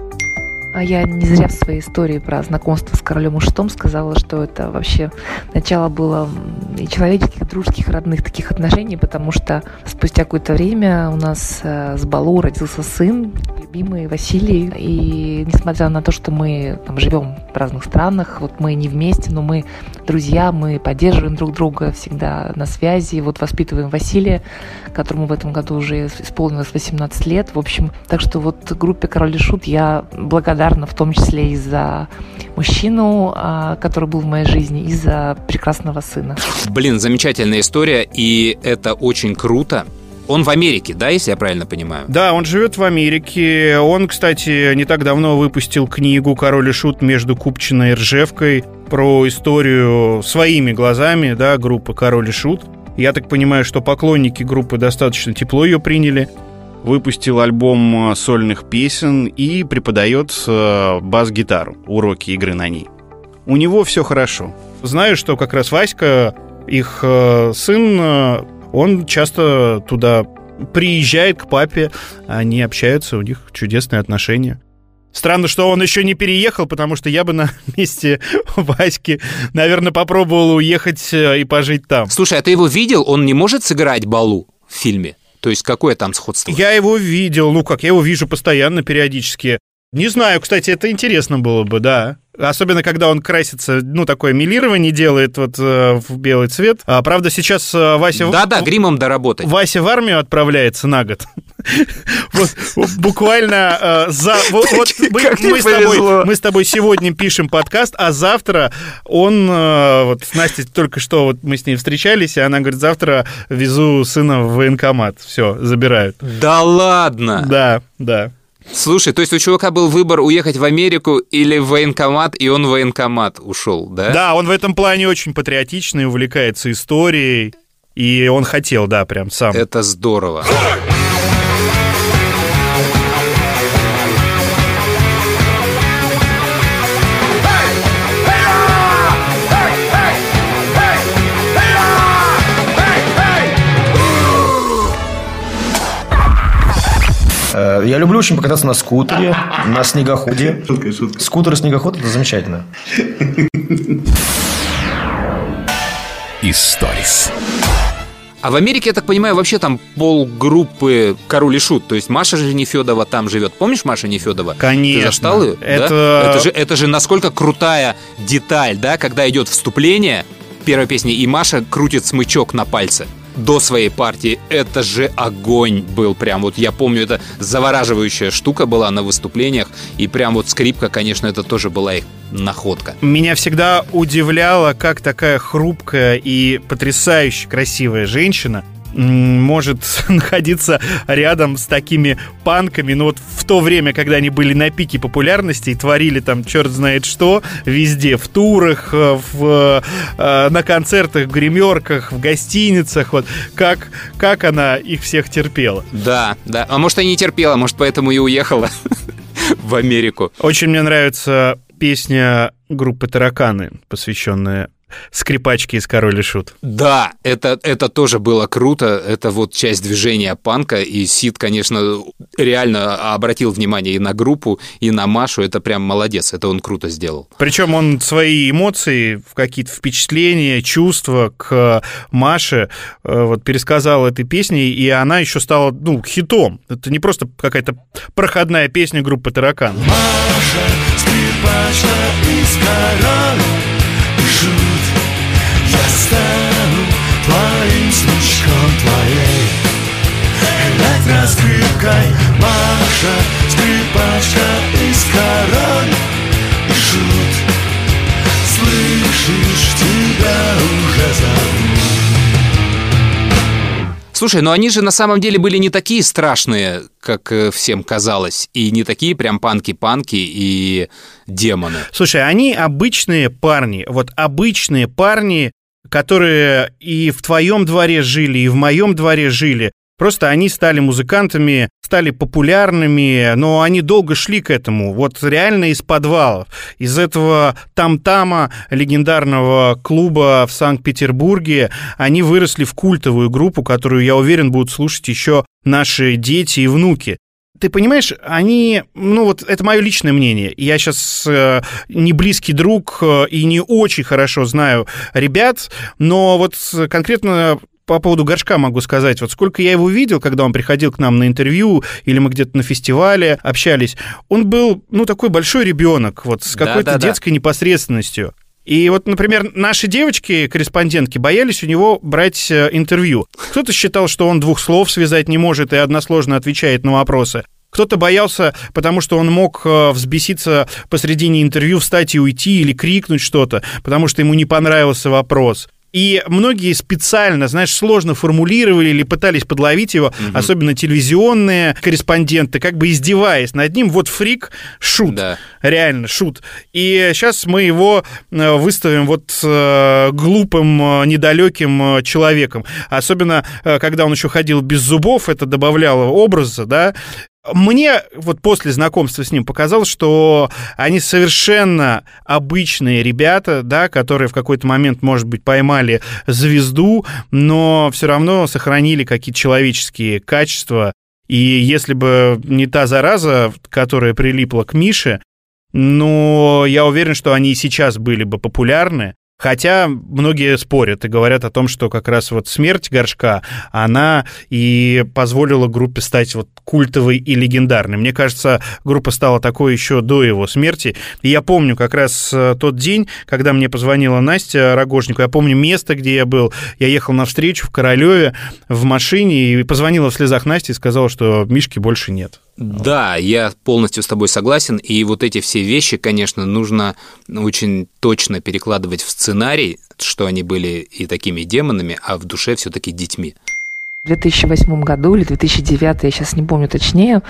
А я не зря в своей истории про знакомство с королем и сказала, что это вообще начало было и человеческих, дружеских, родных таких отношений, потому что спустя какое-то время у нас э, с Балу родился сын, любимый Василий, и несмотря на то, что мы там живем в разных странах, вот мы не вместе, но мы друзья, мы поддерживаем друг друга всегда на связи, вот воспитываем Василия, которому в этом году уже исполнилось 18 лет, в общем, так что вот группе Король и Шут я благодарна в том числе и за мужчину, а, который был в моей жизни, и за прекрасного сына. Блин, замечательная история, и это очень круто. Он в Америке, да, если я правильно понимаю? Да, он живет в Америке. Он, кстати, не так давно выпустил книгу «Король и шут» между Купчиной и Ржевкой про историю своими глазами, да, группы «Король и шут». Я так понимаю, что поклонники группы достаточно тепло ее приняли. Выпустил альбом э, сольных песен и преподает э, бас-гитару, уроки игры на ней. У него все хорошо. Знаю, что как раз Васька, их э, сын, он часто туда приезжает к папе, они общаются, у них чудесные отношения. Странно, что он еще не переехал, потому что я бы на месте Васьки, наверное, попробовал уехать и пожить там. Слушай, а ты его видел? Он не может сыграть Балу в фильме? То есть какое там сходство? Я его видел, ну как, я его вижу постоянно, периодически. Не знаю, кстати, это интересно было бы, да. Особенно, когда он красится, ну, такое милирование делает вот э, в белый цвет. А, правда, сейчас э, Вася... Да-да, гримом доработать. Вася в армию отправляется на год. Вот буквально э, за... Вот мы тобой с тобой сегодня пишем подкаст, а завтра он... э, Вот с Настей только что вот мы с ней встречались, и она говорит, завтра везу сына в военкомат. Все, забирают. Да ладно! Да, да. Слушай, то есть у чувака был выбор уехать в Америку или в военкомат, и он в военкомат ушел, да? Да, он в этом плане очень патриотичный, увлекается историей. И он хотел, да, прям сам. Это здорово. Я люблю очень покататься на скутере, на снегоходе. Скутер и снегоход – это замечательно. Историс. А в Америке, я так понимаю, вообще там полгруппы Король и Шут. То есть Маша же Нефедова там живет. Помнишь Маша Нефедова? Конечно. Ты застал ее? да? Это- это, же, это же насколько крутая деталь, да, когда идет вступление первой песни, и Маша крутит смычок на пальце до своей партии. Это же огонь был прям. Вот я помню, это завораживающая штука была на выступлениях. И прям вот скрипка, конечно, это тоже была их находка. Меня всегда удивляло, как такая хрупкая и потрясающе красивая женщина может находиться рядом с такими панками, ну вот в то время, когда они были на пике популярности и творили там черт знает что, везде, в турах, э, в, э, на концертах, в гримерках, в гостиницах, вот как, как она их всех терпела. Да, да. А может, и не терпела, может, поэтому и уехала в Америку. Очень мне нравится песня группы «Тараканы», посвященная скрипачке из «Король и Шут». Да, это, это тоже было круто. Это вот часть движения панка. И Сид, конечно, реально обратил внимание и на группу, и на Машу. Это прям молодец. Это он круто сделал. Причем он свои эмоции, какие-то впечатления, чувства к Маше э, вот, пересказал этой песней, и она еще стала ну, хитом. Это не просто какая-то проходная песня группы «Таракан». Маша, скрипачка из король стану твоим снежком твоей. Электроскрипкой Маша, скрипачка из король. И шут Слышишь, тебя уже зовут Слушай, но они же на самом деле были не такие страшные, как э, всем казалось, и не такие прям панки-панки и демоны. Слушай, они обычные парни, вот обычные парни, которые и в твоем дворе жили, и в моем дворе жили. Просто они стали музыкантами, стали популярными, но они долго шли к этому. Вот реально из подвалов, из этого там-тама легендарного клуба в Санкт-Петербурге, они выросли в культовую группу, которую, я уверен, будут слушать еще наши дети и внуки. Ты понимаешь, они, ну вот это мое личное мнение. Я сейчас э, не близкий друг э, и не очень хорошо знаю ребят, но вот конкретно по поводу горшка могу сказать, вот сколько я его видел, когда он приходил к нам на интервью, или мы где-то на фестивале общались, он был, ну, такой большой ребенок, вот с какой-то Да-да-да. детской непосредственностью. И вот, например, наши девочки, корреспондентки, боялись у него брать э, интервью. Кто-то считал, что он двух слов связать не может и односложно отвечает на вопросы. Кто-то боялся, потому что он мог э, взбеситься посредине интервью, встать и уйти или крикнуть что-то, потому что ему не понравился вопрос. И многие специально, знаешь, сложно формулировали или пытались подловить его, особенно телевизионные корреспонденты, как бы издеваясь над ним. Вот фрик, шут. Реально, шут. И сейчас мы его э, выставим вот э, глупым, э, недалеким человеком. Особенно, когда он еще ходил без зубов, это добавляло образа, да. Мне вот после знакомства с ним показалось, что они совершенно обычные ребята, да, которые в какой-то момент, может быть, поймали звезду, но все равно сохранили какие-то человеческие качества. И если бы не та зараза, которая прилипла к Мише, ну, я уверен, что они и сейчас были бы популярны. Хотя многие спорят и говорят о том, что как раз вот смерть Горшка, она и позволила группе стать вот культовой и легендарной. Мне кажется, группа стала такой еще до его смерти. И я помню как раз э, тот день, когда мне позвонила Настя Рогожнику, я помню место, где я был. Я ехал на встречу в Королеве в машине и позвонила в слезах Насте и сказала, что Мишки больше нет. Да, я полностью с тобой согласен. И вот эти все вещи, конечно, нужно очень точно перекладывать в сценарий, что они были и такими демонами, а в душе все-таки детьми. В 2008 году или 2009, я сейчас не помню точнее,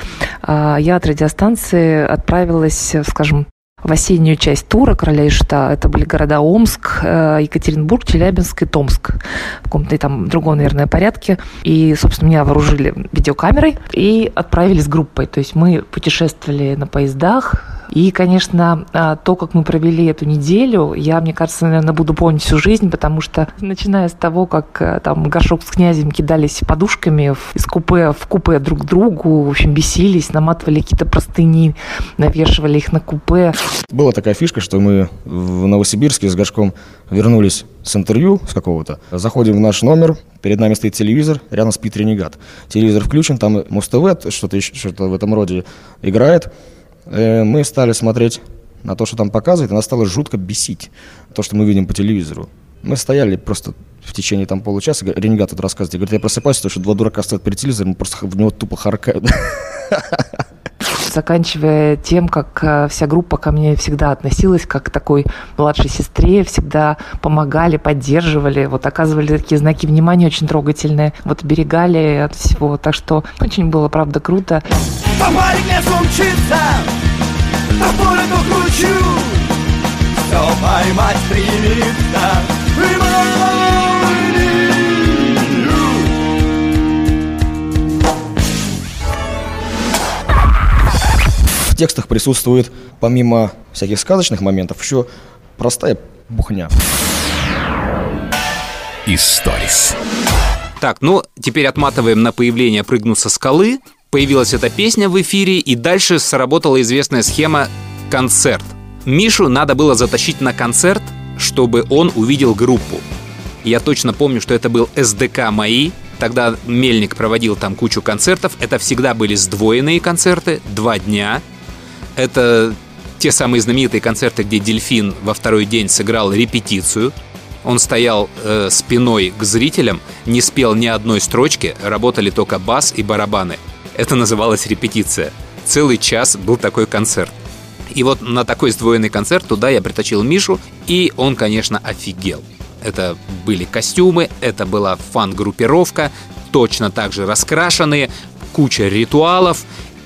а, я от радиостанции отправилась, скажем, в осеннюю часть тура «Короля и Шута». Это были города Омск, э, Екатеринбург, Челябинск и Томск. В каком-то там другом, наверное, порядке. И, собственно, меня вооружили видеокамерой и отправили с группой. То есть мы путешествовали на поездах, и, конечно, а, то, как мы провели эту неделю, я, мне кажется, наверное, буду помнить всю жизнь, потому что, начиная с того, как э, там горшок с князем кидались подушками из купе в купе друг к другу, в общем, бесились, наматывали какие-то простыни, навешивали их на купе. Была такая фишка, что мы в Новосибирске с Горшком вернулись с интервью с какого-то. Заходим в наш номер, перед нами стоит телевизор, рядом спит ренегат. Телевизор включен, там Муз-ТВ, что-то еще- что-то в этом роде играет. Э, Мы стали смотреть на то, что там показывает, и нас стало жутко бесить то, что мы видим по телевизору. Мы стояли просто в течение там получаса, ренегат тут рассказывает, говорит, я просыпаюсь, потому что два дурака стоят перед телевизором, просто в него тупо харкают. заканчивая тем, как э, вся группа ко мне всегда относилась как к такой младшей сестре, всегда помогали, поддерживали, вот оказывали такие знаки внимания очень трогательные, вот берегали от всего, так что очень было, правда, круто. Попали лесом мчится, по то кручу, поймать стремится. В текстах присутствует, помимо всяких сказочных моментов, еще простая бухня. Историс. Так, ну, теперь отматываем на появление «Прыгну со скалы». Появилась эта песня в эфире, и дальше сработала известная схема «концерт». Мишу надо было затащить на концерт, чтобы он увидел группу. Я точно помню, что это был СДК «Мои». Тогда Мельник проводил там кучу концертов. Это всегда были сдвоенные концерты, два дня. Это те самые знаменитые концерты, где Дельфин во второй день сыграл репетицию. Он стоял э, спиной к зрителям, не спел ни одной строчки, работали только бас и барабаны. Это называлось репетиция. Целый час был такой концерт. И вот на такой сдвоенный концерт туда я притащил Мишу, и он, конечно, офигел. Это были костюмы, это была фан-группировка, точно так же раскрашенные, куча ритуалов.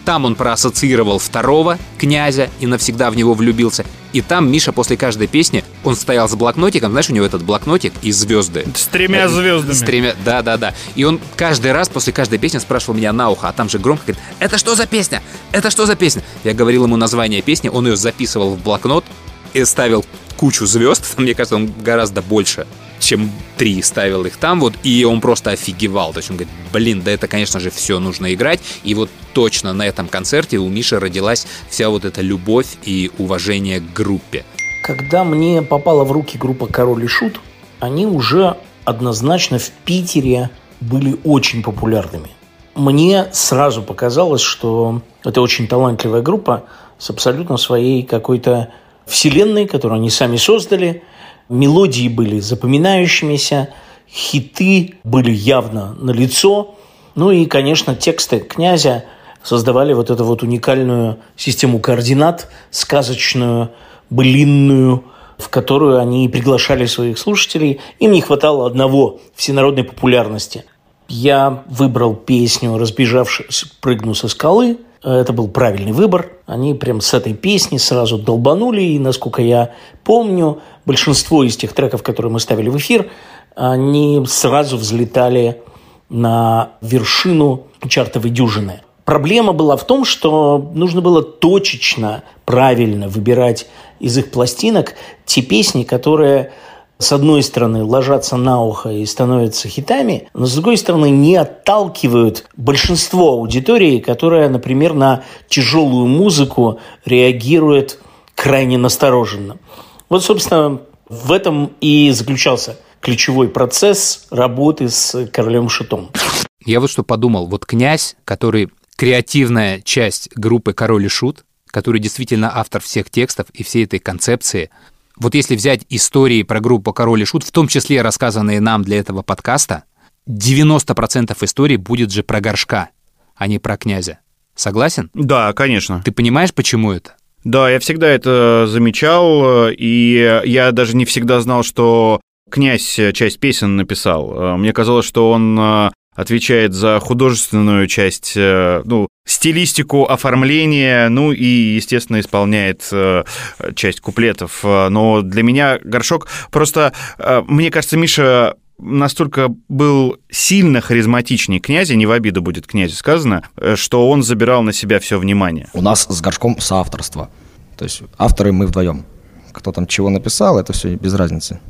Там он проассоциировал второго князя и навсегда в него влюбился. И там Миша после каждой песни, он стоял с блокнотиком, знаешь, у него этот блокнотик и звезды. С тремя звездами. С тремя, да, да, да. И он каждый раз после каждой песни спрашивал меня на ухо, а там же громко говорит, это что за песня? Это что за песня? Я говорил ему название песни, он ее записывал в блокнот и ставил кучу звезд, мне кажется, он гораздо больше чем три ставил их там вот, и он просто офигевал. То есть он говорит, блин, да это, конечно же, все нужно играть. И вот точно на этом концерте у Миши родилась вся вот эта любовь и уважение к группе. Когда мне попала в руки группа «Король и Шут», они уже однозначно в Питере были очень популярными. Мне сразу показалось, что это очень талантливая группа с абсолютно своей какой-то вселенной, которую они сами создали – Мелодии были запоминающимися, хиты были явно на лицо. Ну и, конечно, тексты князя создавали вот эту вот уникальную систему координат, сказочную, былинную, в которую они приглашали своих слушателей. Им не хватало одного – всенародной популярности. Я выбрал песню «Разбежавшись, прыгну со скалы», это был правильный выбор. Они прям с этой песни сразу долбанули. И, насколько я помню, большинство из тех треков, которые мы ставили в эфир, они сразу взлетали на вершину чартовой дюжины. Проблема была в том, что нужно было точечно, правильно выбирать из их пластинок те песни, которые с одной стороны, ложатся на ухо и становятся хитами, но с другой стороны, не отталкивают большинство аудитории, которая, например, на тяжелую музыку реагирует крайне настороженно. Вот, собственно, в этом и заключался ключевой процесс работы с королем Шутом. Я вот что подумал. Вот князь, который креативная часть группы «Король и Шут», который действительно автор всех текстов и всей этой концепции, вот если взять истории про группу «Король и Шут», в том числе рассказанные нам для этого подкаста, 90% историй будет же про горшка, а не про князя. Согласен? Да, конечно. Ты понимаешь, почему это? Да, я всегда это замечал, и я даже не всегда знал, что князь часть песен написал. Мне казалось, что он отвечает за художественную часть, э, ну, стилистику оформления, ну и, естественно, исполняет э, часть куплетов. Но для меня горшок просто, э, мне кажется, Миша настолько был сильно харизматичнее князя, не в обиду будет князю сказано, что он забирал на себя все внимание. У нас с горшком соавторство. То есть авторы мы вдвоем. Кто там чего написал, это все без разницы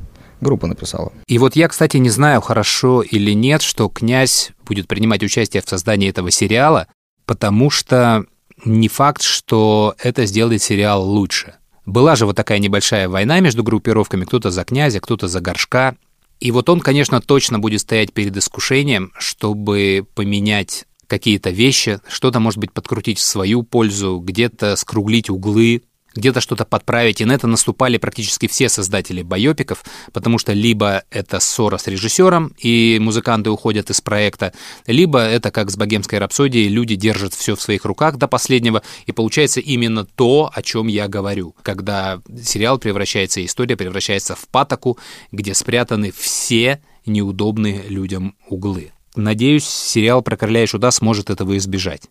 группа написала. И вот я, кстати, не знаю, хорошо или нет, что князь будет принимать участие в создании этого сериала, потому что не факт, что это сделает сериал лучше. Была же вот такая небольшая война между группировками, кто-то за князя, кто-то за горшка. И вот он, конечно, точно будет стоять перед искушением, чтобы поменять какие-то вещи, что-то, может быть, подкрутить в свою пользу, где-то скруглить углы, где-то что-то подправить, и на это наступали практически все создатели байопиков, потому что либо это ссора с режиссером, и музыканты уходят из проекта, либо это как с «Богемской рапсодией», люди держат все в своих руках до последнего, и получается именно то, о чем я говорю, когда сериал превращается, история превращается в патоку, где спрятаны все неудобные людям углы. Надеюсь, сериал про короля и шута сможет этого избежать.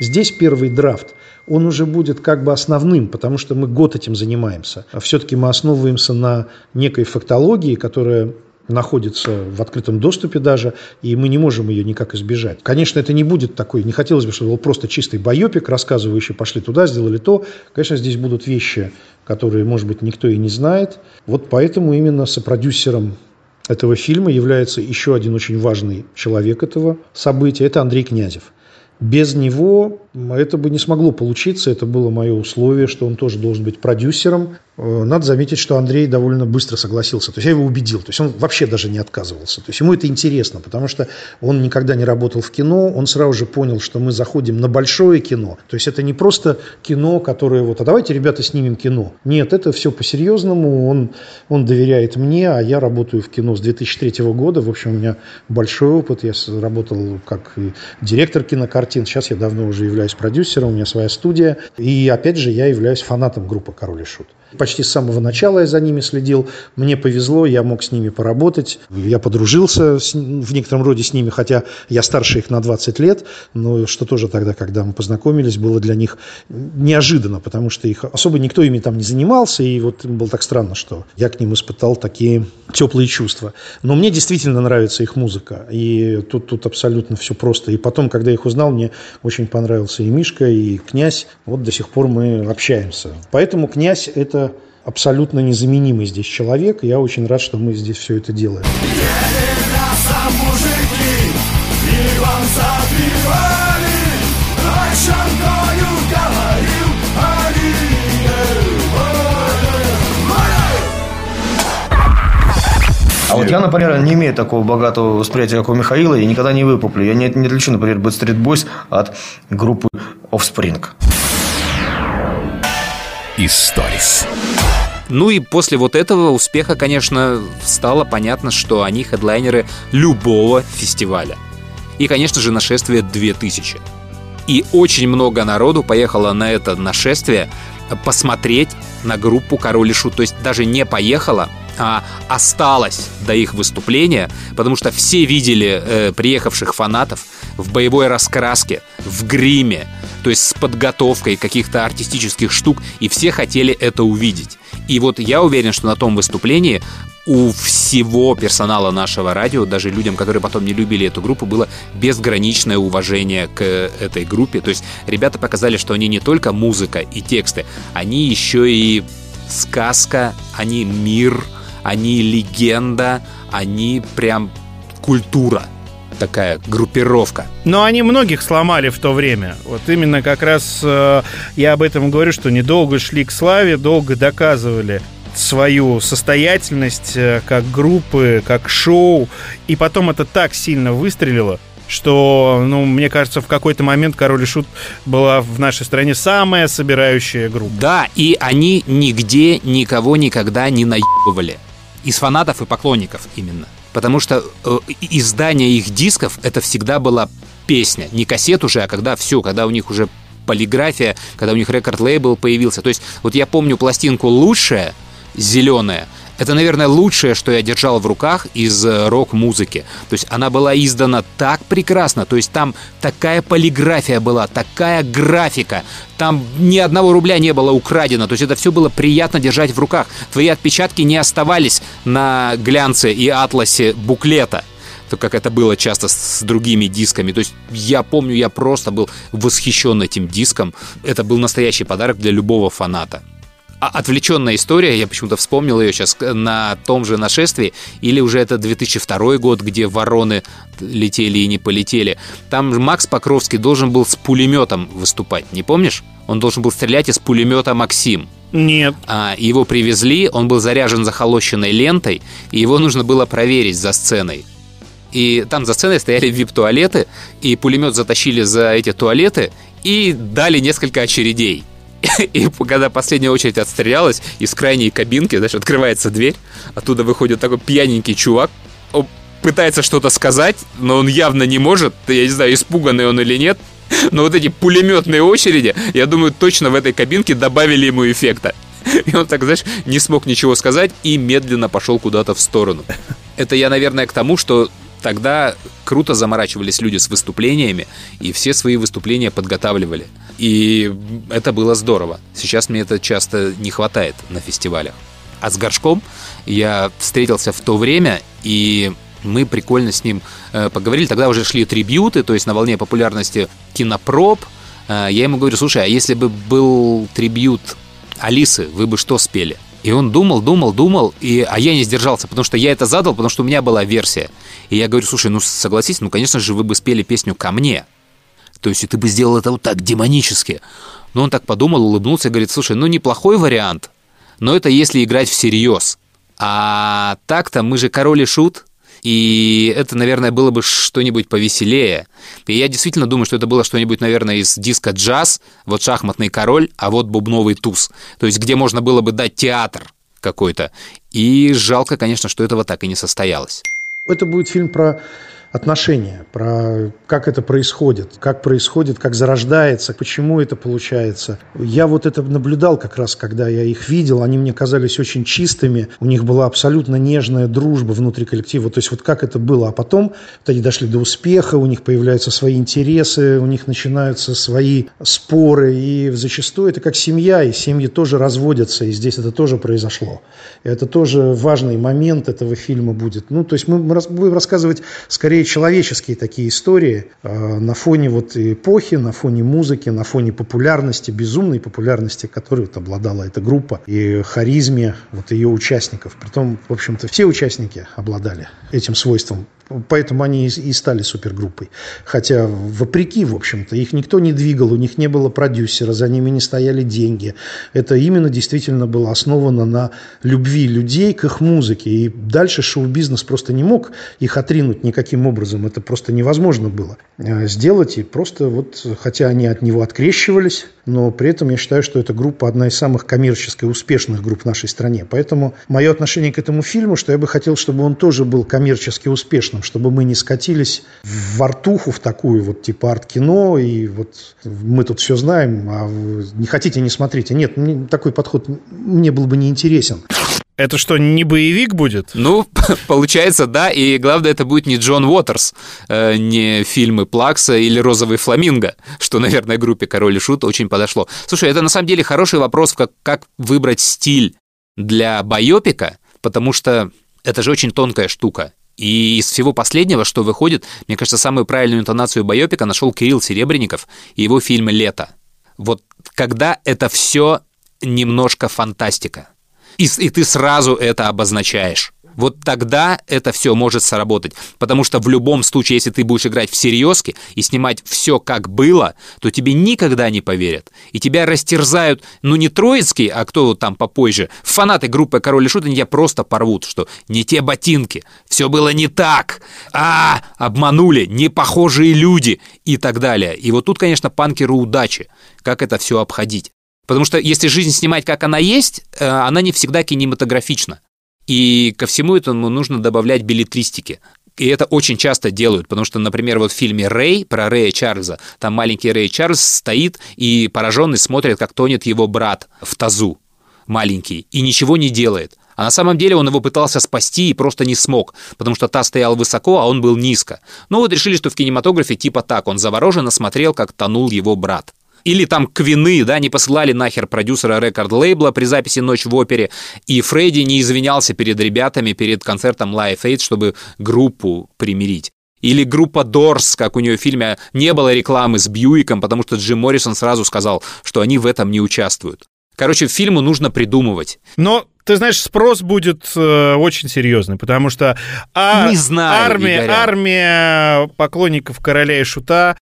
Здесь первый драфт – он уже будет как бы основным, потому что мы год этим занимаемся. А все-таки мы основываемся на некой фактологии, которая находится в открытом доступе даже, и мы не можем ее никак избежать. Конечно, это не будет такой, не хотелось бы, чтобы был просто чистый байопик, рассказывающий, пошли туда, сделали то. Конечно, здесь будут вещи, которые, может быть, никто и не знает. Вот поэтому именно сопродюсером этого фильма является еще один очень важный человек этого события, это Андрей Князев. Без него это бы не смогло получиться, это было мое условие, что он тоже должен быть продюсером. э, надо заметить, что Андрей довольно быстро согласился. То есть я его убедил. То есть он вообще даже не отказывался. То есть ему это интересно, потому что он никогда не работал в кино. Он сразу же понял, что мы заходим на большое кино. То есть это не просто кино, которое вот, а давайте, ребята, снимем кино. Нет, это все по-серьезному. Он, он доверяет мне, а я работаю в кино с 2003 года. В общем, у меня большой опыт. Я работал как директор кинокартин. Сейчас я давно уже являюсь продюсером, у меня своя студия. И опять же, я являюсь фанатом группы «Король и Шут». Почти с самого начала я за ними следил. Мне повезло, я мог с ними поработать. Я подружился с, в некотором роде с ними, хотя я старше их на 20 лет, но что тоже тогда, когда мы познакомились, было для них неожиданно, потому что их особо никто ими там не занимался, и вот было так странно, что я к ним испытал такие теплые чувства. Но мне действительно нравится их музыка, и тут, тут абсолютно все просто. И потом, когда я их узнал, мне очень понравился и Мишка, и Князь. Вот до сих пор мы общаемся. Поэтому Князь – это абсолютно незаменимый здесь человек. Я очень рад, что мы здесь все это делаем. А вот я, например, не имею такого богатого восприятия, как у Михаила, и никогда не выкуплю. Я не, не отличу, например, Backstreet Boys от группы Offspring. Историс. Ну и после вот этого успеха, конечно, стало понятно, что они хедлайнеры любого фестиваля. И, конечно же, нашествие 2000. И очень много народу поехало на это нашествие посмотреть на группу Король и Шут. То есть даже не поехала, а осталось до их выступления, потому что все видели э, приехавших фанатов в боевой раскраске, в гриме, то есть с подготовкой каких-то артистических штук, и все хотели это увидеть. И вот я уверен, что на том выступлении у всего персонала нашего радио, даже людям, которые потом не любили эту группу, было безграничное уважение к этой группе. То есть ребята показали, что они не только музыка и тексты, они еще и сказка, они мир, они легенда, они прям культура такая группировка. Но они многих сломали в то время. Вот именно как раз э, я об этом говорю, что недолго шли к славе, долго доказывали свою состоятельность э, как группы, как шоу. И потом это так сильно выстрелило, что, ну, мне кажется, в какой-то момент Король и Шут была в нашей стране самая собирающая группа. Да, и они нигде никого никогда не наебывали. Из фанатов и поклонников именно. Потому что э, издание их дисков это всегда была песня. Не кассет уже, а когда все, когда у них уже полиграфия, когда у них рекорд-лейбл появился. То есть вот я помню пластинку «Лучшая», зеленая, это, наверное, лучшее, что я держал в руках из э, рок-музыки. То есть она была издана так прекрасно, то есть там такая полиграфия была, такая графика, там ни одного рубля не было украдено, то есть это все было приятно держать в руках. Твои отпечатки не оставались на глянце и атласе буклета то как это было часто с другими дисками. То есть я помню, я просто был восхищен этим диском. Это был настоящий подарок для любого фаната. А отвлеченная история, я почему-то вспомнил ее сейчас на том же нашествии, или уже это 2002 год, где вороны летели и не полетели. Там Макс Покровский должен был с пулеметом выступать, не помнишь? Он должен был стрелять из пулемета «Максим». Нет. А, его привезли, он был заряжен захолощенной лентой, и его нужно было проверить за сценой. И там за сценой стояли вип-туалеты, и пулемет затащили за эти туалеты и дали несколько очередей. И когда последняя очередь отстрелялась, из крайней кабинки, знаешь, открывается дверь, оттуда выходит такой пьяненький чувак, он пытается что-то сказать, но он явно не может, я не знаю, испуганный он или нет, но вот эти пулеметные очереди, я думаю, точно в этой кабинке добавили ему эффекта. И он так, знаешь, не смог ничего сказать и медленно пошел куда-то в сторону. Это я, наверное, к тому, что тогда круто заморачивались люди с выступлениями, и все свои выступления подготавливали. И это было здорово. Сейчас мне это часто не хватает на фестивалях. А с Горшком я встретился в то время, и мы прикольно с ним э, поговорили. Тогда уже шли трибьюты, то есть на волне популярности кинопроб. Э, я ему говорю, слушай, а если бы был трибьют Алисы, вы бы что спели? И он думал, думал, думал, и, а я не сдержался, потому что я это задал, потому что у меня была версия. И я говорю, слушай, ну согласись, ну, конечно же, вы бы спели песню «Ко мне». То есть и ты бы сделал это вот так, демонически. Но он так подумал, улыбнулся и говорит, слушай, ну неплохой вариант, Но это если играть всерьез. А так-то мы же король и шут, и это, наверное, было бы что-нибудь повеселее. И я действительно думаю, что это было что-нибудь, наверное, из диска джаз, вот шахматный король, а вот бубновый туз. То есть, где можно было бы дать театр какой-то. И жалко, конечно, что этого так и не состоялось. Это будет фильм про отношения, про как это происходит, как происходит, как зарождается, почему это получается. Я вот это наблюдал как раз, когда я их видел, они мне казались очень чистыми, у них была абсолютно нежная дружба внутри коллектива, то есть вот как это было, а потом вот они дошли до успеха, у них появляются свои интересы, у них начинаются свои споры, и зачастую это как семья, и семьи тоже разводятся, и здесь это тоже произошло. И это тоже важный момент этого фильма будет. Ну, то есть мы будем рассказывать скорее человеческие такие истории э, на фоне вот эпохи, на фоне музыки, на фоне популярности, безумной популярности, которой вот обладала эта группа, и харизме вот ее участников. Притом, в общем-то, все участники обладали этим свойством Поэтому они и стали супергруппой. Хотя, вопреки, в общем-то, их никто не двигал, у них не было продюсера, за ними не стояли деньги. Это именно действительно было основано на любви людей к их музыке. И дальше шоу-бизнес просто не мог их отринуть никаким образом. Это просто невозможно было э, сделать. И просто вот, хотя они от него открещивались, но при этом я считаю, что эта группа одна из самых коммерчески успешных групп в нашей стране. Поэтому мое отношение к этому фильму, что я бы хотел, чтобы он тоже был коммерчески успешным чтобы мы не скатились в артуху, в такую вот типа арт-кино, и вот мы тут все знаем, а не хотите, не смотрите. Нет, такой подход мне был бы не интересен. Это что, не боевик будет? Ну, получается, да, и главное, это будет не Джон Уотерс, э, не фильмы Плакса или Розовый фламинго, что, наверное, группе Король и Шут очень подошло. Слушай, это на самом деле хороший вопрос, как, как выбрать стиль для байопика, потому что это же очень тонкая штука. И из всего последнего, что выходит, мне кажется, самую правильную интонацию байопика нашел Кирилл Серебренников и его фильм «Лето». Вот когда это все немножко фантастика, и, и ты сразу это обозначаешь вот тогда это все может сработать. Потому что в любом случае, если ты будешь играть в серьезки и снимать все как было, то тебе никогда не поверят. И тебя растерзают, ну не Троицкий, а кто там попозже. Фанаты группы Король и Шут, они тебя просто порвут, что не те ботинки, все было не так, а, обманули, непохожие люди и так далее. И вот тут, конечно, панкеру удачи, как это все обходить. Потому что если жизнь снимать, как она есть, э, она не всегда кинематографична. И ко всему этому нужно добавлять билетристики. И это очень часто делают, потому что, например, вот в фильме «Рэй» про Рэя Чарльза, там маленький Рэй Чарльз стоит и пораженный смотрит, как тонет его брат в тазу, маленький, и ничего не делает. А на самом деле он его пытался спасти и просто не смог, потому что та стоял высоко, а он был низко. Ну вот решили, что в кинематографе типа так, он завороженно смотрел, как тонул его брат. Или там Квины, да, не посылали нахер продюсера рекорд-лейбла при записи «Ночь в опере», и Фредди не извинялся перед ребятами перед концертом Live Aid, чтобы группу примирить. Или группа Doors, как у нее в фильме, не было рекламы с Бьюиком, потому что Джим Моррисон сразу сказал, что они в этом не участвуют. Короче, фильму нужно придумывать. Но ты знаешь, спрос будет э, очень серьезный, потому что а, не знаю, армия, Игоря. армия поклонников короля и шута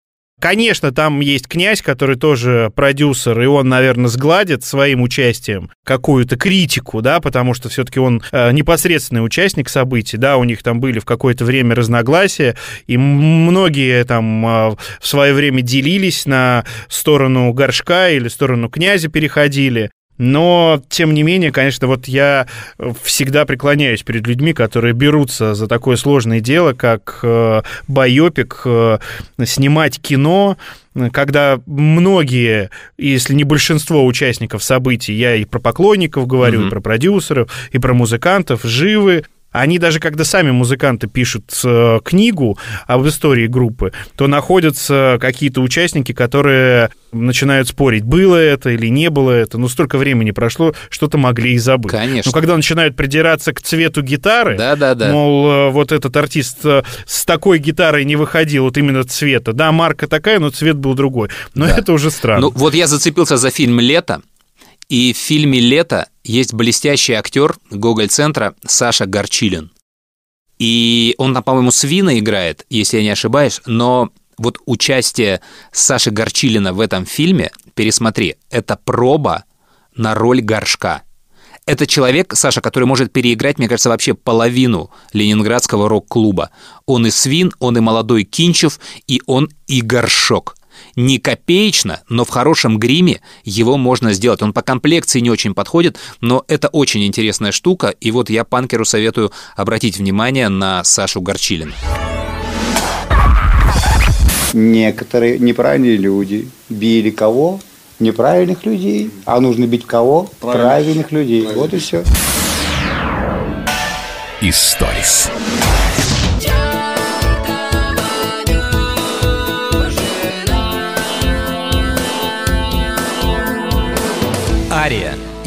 Конечно, там есть князь, который тоже продюсер, и он, наверное, сгладит своим участием какую-то критику, да, потому что все-таки он э, непосредственный участник событий, да, у них там были в какое-то время разногласия, и многие там э, в свое время делились на сторону горшка или сторону князя переходили. Но, тем не менее, конечно, вот я всегда преклоняюсь перед людьми, которые берутся за такое сложное дело, как э, байопик, э, снимать кино, когда многие, если не большинство участников событий, я и про поклонников говорю, mm-hmm. и про продюсеров, и про музыкантов, живы, они даже когда сами музыканты пишут э, книгу об истории группы, то находятся какие-то участники, которые начинают спорить, было это или не было это. Ну, столько времени прошло, что-то могли и забыть. Конечно. Но когда начинают придираться к цвету гитары, да, да, да. мол, э, вот этот артист э, с такой гитарой не выходил, вот именно цвета. Да, марка такая, но цвет был другой. Но да. это уже странно. Ну, вот я зацепился за фильм «Лето», и в фильме «Лето» есть блестящий актер Гоголь-центра Саша Горчилин. И он там, по-моему, свина играет, если я не ошибаюсь, но вот участие Саши Горчилина в этом фильме, пересмотри, это проба на роль горшка. Это человек, Саша, который может переиграть, мне кажется, вообще половину ленинградского рок-клуба. Он и Свин, он и молодой Кинчев, и он и Горшок. Не копеечно, но в хорошем гриме его можно сделать. Он по комплекции не очень подходит, но это очень интересная штука. И вот я панкеру советую обратить внимание на Сашу Горчилина. Некоторые неправильные люди били кого? Неправильных людей. А нужно бить кого? Правильных. Правильных людей. Вот и все. Историс.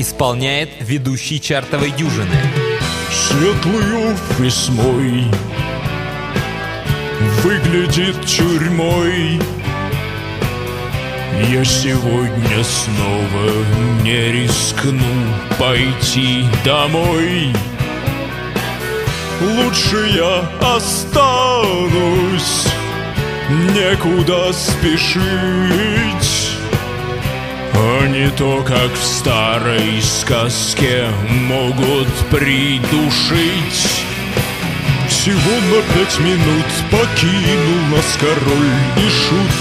Исполняет ведущий чартовой дюжины. Светлую весной Выглядит тюрьмой. Я сегодня снова не рискну пойти домой. Лучше я останусь Некуда спешить не то, как в старой сказке могут придушить. Всего на пять минут покинул нас король и шут.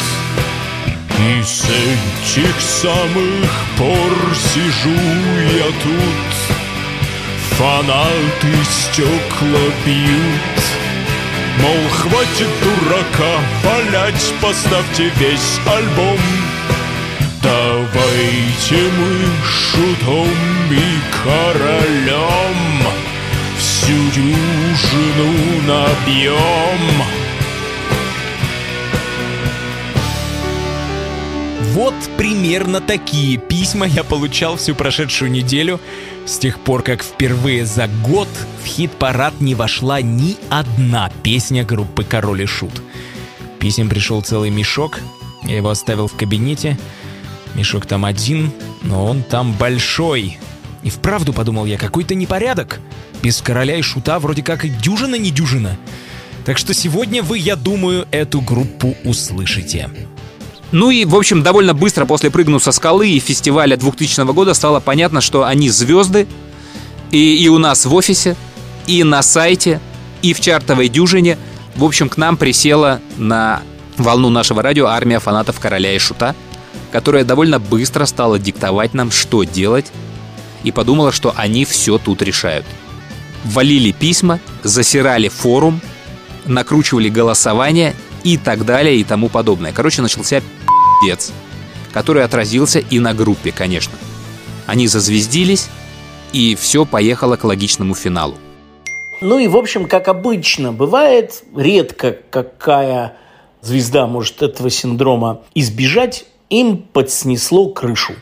И с этих самых пор сижу я тут. Фанаты стекла бьют. Мол, хватит дурака валять, поставьте весь альбом Давайте мы шутом и королем Всю дюжину набьем Вот примерно такие письма я получал всю прошедшую неделю, с тех пор, как впервые за год в хит-парад не вошла ни одна песня группы «Король и Шут». Писем пришел целый мешок, я его оставил в кабинете. Мешок там один, но он там большой. И вправду, подумал я, какой-то непорядок. Без короля и шута вроде как и дюжина не дюжина. Так что сегодня вы, я думаю, эту группу услышите. Ну и, в общем, довольно быстро после «Прыгну со скалы» и фестиваля 2000 года стало понятно, что они звезды и, и у нас в офисе, и на сайте, и в чартовой дюжине. В общем, к нам присела на волну нашего радио армия фанатов «Короля и Шута», которая довольно быстро стала диктовать нам, что делать, и подумала, что они все тут решают. Валили письма, засирали форум, накручивали голосование и так далее и тому подобное. Короче, начался пи***ец, который отразился и на группе, конечно. Они зазвездились, и все поехало к логичному финалу. Ну и, в общем, как обычно бывает, редко какая звезда может этого синдрома избежать, им подснесло крышу.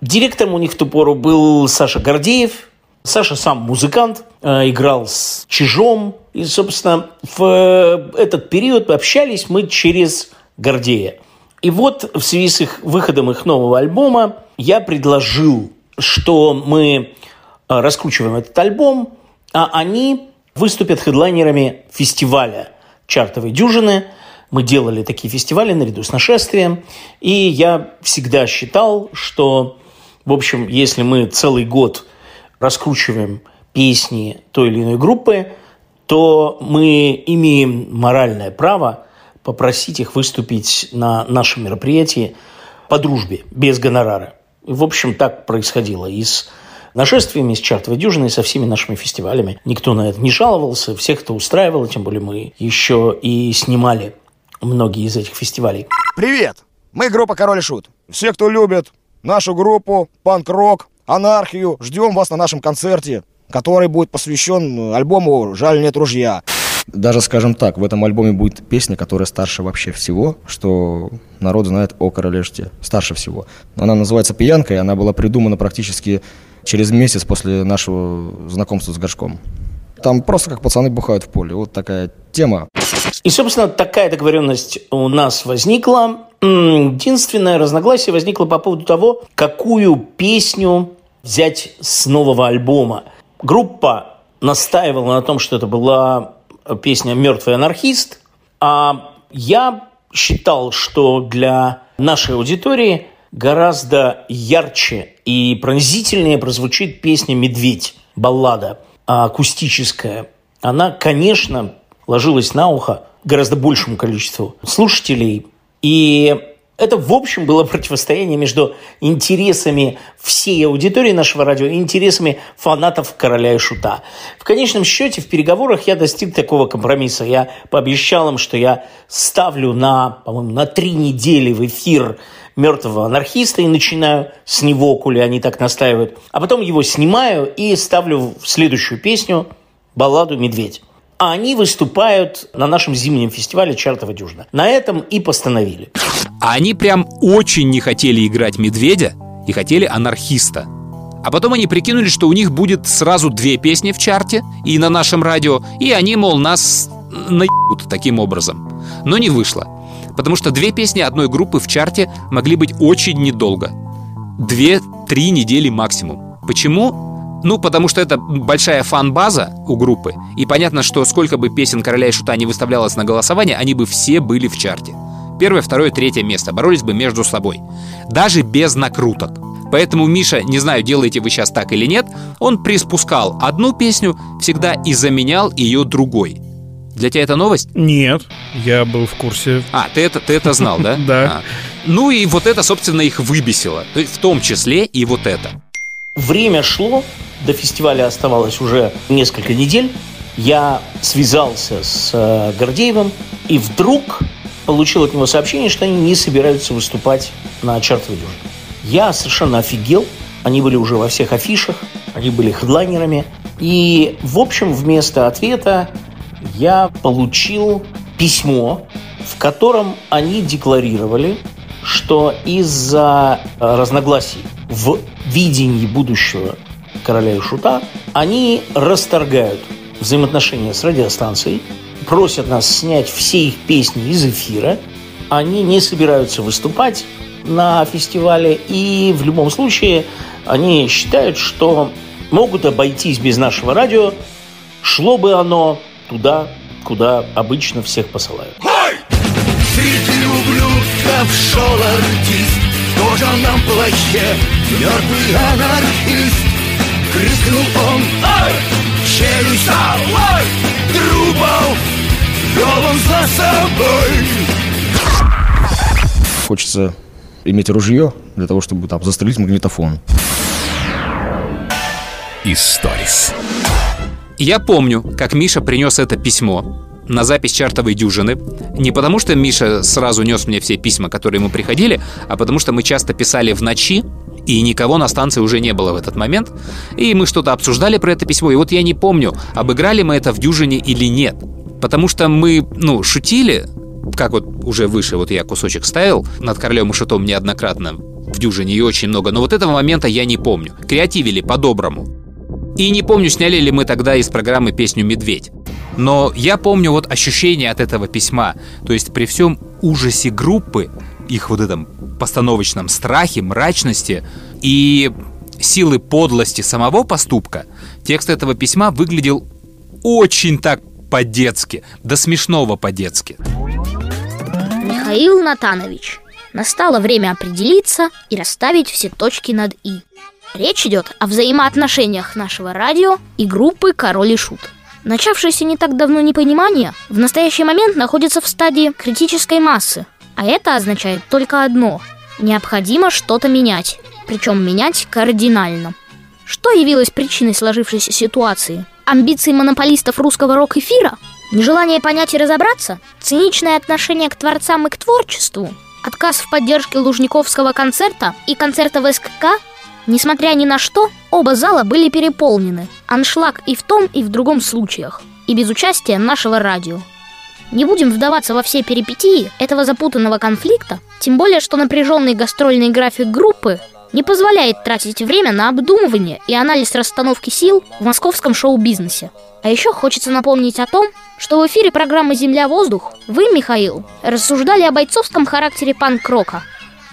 Директором у них в ту пору был Саша Гордеев. Саша сам музыкант, э, играл с Чижом. И, собственно, в э, этот период общались мы через Гордея. И вот в связи с их выходом их нового альбома я предложил, что мы э, раскручиваем этот альбом, а они выступят хедлайнерами фестиваля чартовой дюжины. Мы делали такие фестивали наряду с нашествием. И я всегда считал, что, в общем, если мы целый год раскручиваем песни той или иной группы, то мы имеем моральное право попросить их выступить на нашем мероприятии по дружбе, без гонорара. И, в общем, так происходило и с нашествиями, с чартовой дюжиной, со всеми нашими фестивалями. Никто на это не жаловался, всех это устраивало, тем более мы еще и снимали многие из этих фестивалей. Привет! Мы группа Король и Шут. Все, кто любит нашу группу, панк-рок, анархию, ждем вас на нашем концерте, который будет посвящен альбому «Жаль нет ружья». Даже, скажем так, в этом альбоме будет песня, которая старше вообще всего, что народ знает о Короле Шуте. Старше всего. Она называется «Пьянка», и она была придумана практически через месяц после нашего знакомства с Горшком. Там просто как пацаны бухают в поле. Вот такая тема. И, собственно, такая договоренность у нас возникла. Единственное разногласие возникло по поводу того, какую песню взять с нового альбома. Группа настаивала на том, что это была песня «Мертвый анархист», а я считал, что для нашей аудитории гораздо ярче и пронзительнее прозвучит песня «Медведь», баллада акустическая. Она, конечно, ложилась на ухо гораздо большему количеству слушателей. И это, в общем, было противостояние между интересами всей аудитории нашего радио и интересами фанатов «Короля и Шута». В конечном счете, в переговорах я достиг такого компромисса. Я пообещал им, что я ставлю на, по-моему, на три недели в эфир мертвого анархиста и начинаю с него, коли они так настаивают. А потом его снимаю и ставлю в следующую песню балладу «Медведь» а они выступают на нашем зимнем фестивале «Чартова дюжина». На этом и постановили. А они прям очень не хотели играть медведя и хотели анархиста. А потом они прикинули, что у них будет сразу две песни в чарте и на нашем радио, и они, мол, нас наебут таким образом. Но не вышло. Потому что две песни одной группы в чарте могли быть очень недолго. Две-три недели максимум. Почему? Ну, потому что это большая фан-база у группы, и понятно, что сколько бы песен Короля и Шута не выставлялось на голосование, они бы все были в чарте. Первое, второе, третье место боролись бы между собой. Даже без накруток. Поэтому Миша, не знаю, делаете вы сейчас так или нет, он приспускал одну песню всегда и заменял ее другой. Для тебя это новость? Нет, я был в курсе. А, ты это, ты это знал, да? Да. Ну и вот это, собственно, их выбесило. В том числе и вот это. Время шло, до фестиваля оставалось уже несколько недель. Я связался с э, Гордеевым и вдруг получил от него сообщение, что они не собираются выступать на чартовой дюже. Я совершенно офигел. Они были уже во всех афишах, они были хедлайнерами. И, в общем, вместо ответа я получил письмо, в котором они декларировали, что из-за разногласий в видении будущего короля и шута, они расторгают взаимоотношения с радиостанцией, просят нас снять все их песни из эфира, они не собираются выступать на фестивале, и в любом случае они считают, что могут обойтись без нашего радио, шло бы оно туда, куда обычно всех посылают. Среди ублюдков шел артист В кожаном плаще Мертвый анархист Крикнул он Ой! Челюсть Ой! Трубов Вел он за собой Хочется иметь ружье для того, чтобы там застрелить магнитофон. Историс. Я помню, как Миша принес это письмо на запись чартовой дюжины. Не потому, что Миша сразу нес мне все письма, которые ему приходили, а потому что мы часто писали в ночи, и никого на станции уже не было в этот момент. И мы что-то обсуждали про это письмо, и вот я не помню, обыграли мы это в дюжине или нет. Потому что мы, ну, шутили, как вот уже выше, вот я кусочек ставил над королем и шутом неоднократно в дюжине и очень много, но вот этого момента я не помню. Креативили по-доброму. И не помню, сняли ли мы тогда из программы песню «Медведь». Но я помню вот ощущение от этого письма. То есть при всем ужасе группы, их вот этом постановочном страхе, мрачности и силы подлости самого поступка, текст этого письма выглядел очень так по-детски, до смешного по-детски. Михаил Натанович, настало время определиться и расставить все точки над «и». Речь идет о взаимоотношениях нашего радио и группы «Король и Шут». Начавшееся не так давно непонимание в настоящий момент находится в стадии критической массы. А это означает только одно – необходимо что-то менять. Причем менять кардинально. Что явилось причиной сложившейся ситуации? Амбиции монополистов русского рок-эфира? Нежелание понять и разобраться? Циничное отношение к творцам и к творчеству? Отказ в поддержке Лужниковского концерта и концерта в Несмотря ни на что, оба зала были переполнены. Аншлаг и в том, и в другом случаях. И без участия нашего радио. Не будем вдаваться во все перипетии этого запутанного конфликта, тем более, что напряженный гастрольный график группы не позволяет тратить время на обдумывание и анализ расстановки сил в московском шоу-бизнесе. А еще хочется напомнить о том, что в эфире программы «Земля-воздух» вы, Михаил, рассуждали о бойцовском характере панк-рока.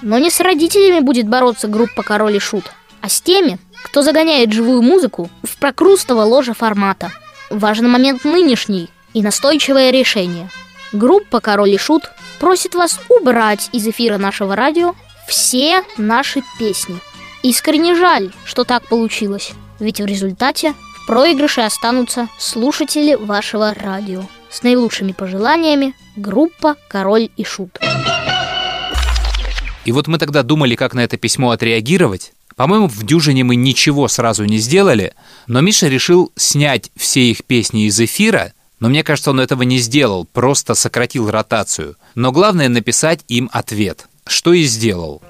Но не с родителями будет бороться группа «Король и Шут», а с теми, кто загоняет живую музыку в прокрустово ложе формата. Важный момент нынешний и настойчивое решение. Группа «Король и Шут» просит вас убрать из эфира нашего радио все наши песни. Искренне жаль, что так получилось, ведь в результате в проигрыше останутся слушатели вашего радио. С наилучшими пожеланиями группа «Король и Шут». И вот мы тогда думали, как на это письмо отреагировать. По-моему, в «Дюжине» мы ничего сразу не сделали, но Миша решил снять все их песни из эфира, но мне кажется, он этого не сделал, просто сократил ротацию. Но главное написать им ответ, что и сделал.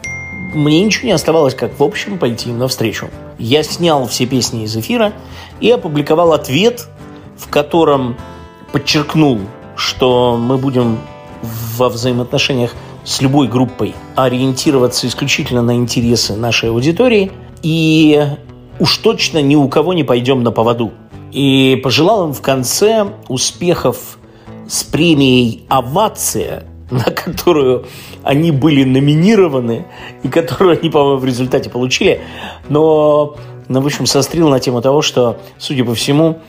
Мне ничего не оставалось, как в общем пойти им навстречу. Я снял все песни из эфира и опубликовал ответ, в котором подчеркнул, что мы будем во взаимоотношениях с любой группой ориентироваться исключительно на интересы нашей аудитории и уж точно ни у кого не пойдем на поводу. И пожелал им в конце успехов с премией «Овация», на которую они были номинированы и которую они, по-моему, в результате получили. Но, ну, в общем, сострил на тему того, что, судя по всему,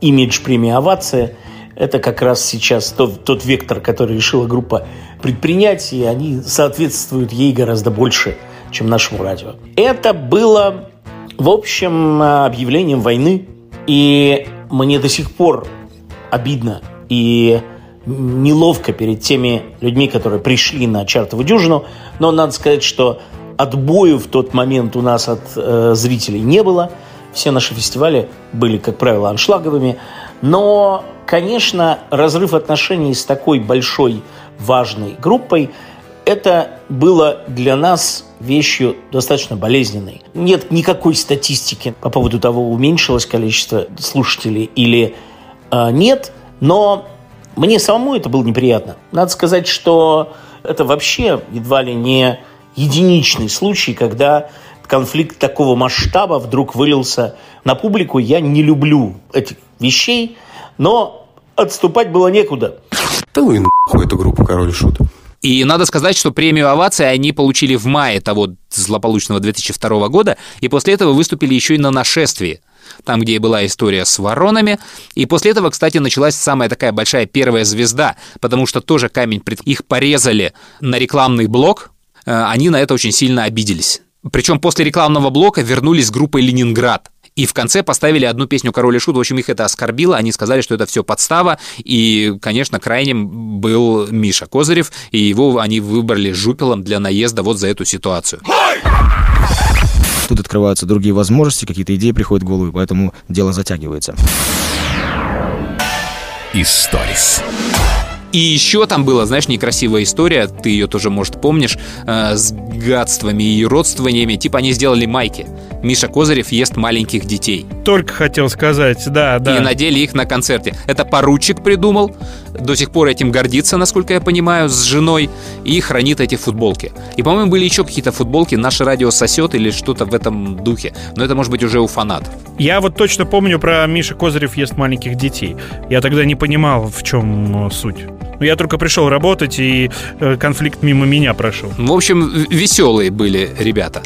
имидж премии «Овация» это как раз сейчас тот, тот вектор, который решила группа предпринять, и они соответствуют ей гораздо больше, чем нашему радио. Это было, в общем, объявлением войны, и мне до сих пор обидно и неловко перед теми людьми, которые пришли на чартовую дюжину, но надо сказать, что отбою в тот момент у нас от э, зрителей не было. Все наши фестивали были, как правило, аншлаговыми. Но, конечно, разрыв отношений с такой большой важной группой это было для нас вещью достаточно болезненной. Нет никакой статистики по поводу того, уменьшилось количество слушателей или э, нет, но мне самому это было неприятно. Надо сказать, что это вообще едва ли не единичный случай, когда конфликт такого масштаба вдруг вылился на публику. Я не люблю этих вещей, но отступать было некуда. Да ну и нахуй эту группу «Король и Шут». И надо сказать, что премию овации они получили в мае того злополучного 2002 года, и после этого выступили еще и на нашествии там, где и была история с воронами. И после этого, кстати, началась самая такая большая первая звезда, потому что тоже камень пред... их порезали на рекламный блок, э, они на это очень сильно обиделись. Причем после рекламного блока вернулись с группой «Ленинград», и в конце поставили одну песню «Король и Шут». В общем, их это оскорбило. Они сказали, что это все подстава. И, конечно, крайним был Миша Козырев. И его они выбрали жупелом для наезда вот за эту ситуацию. Тут открываются другие возможности, какие-то идеи приходят в голову, поэтому дело затягивается. Историс. И еще там была, знаешь, некрасивая история, ты ее тоже, может, помнишь, э, с гадствами и родствованиями. Типа они сделали майки. Миша Козырев ест маленьких детей. Только хотел сказать, да, да. И надели их на концерте. Это поручик придумал, до сих пор этим гордится, насколько я понимаю, с женой, и хранит эти футболки. И, по-моему, были еще какие-то футболки «Наше радио сосет» или что-то в этом духе. Но это, может быть, уже у фанатов. Я вот точно помню про Миша Козырев ест маленьких детей. Я тогда не понимал, в чем э, суть. Но я только пришел работать, и э, конфликт мимо меня прошел. В общем, веселые были ребята.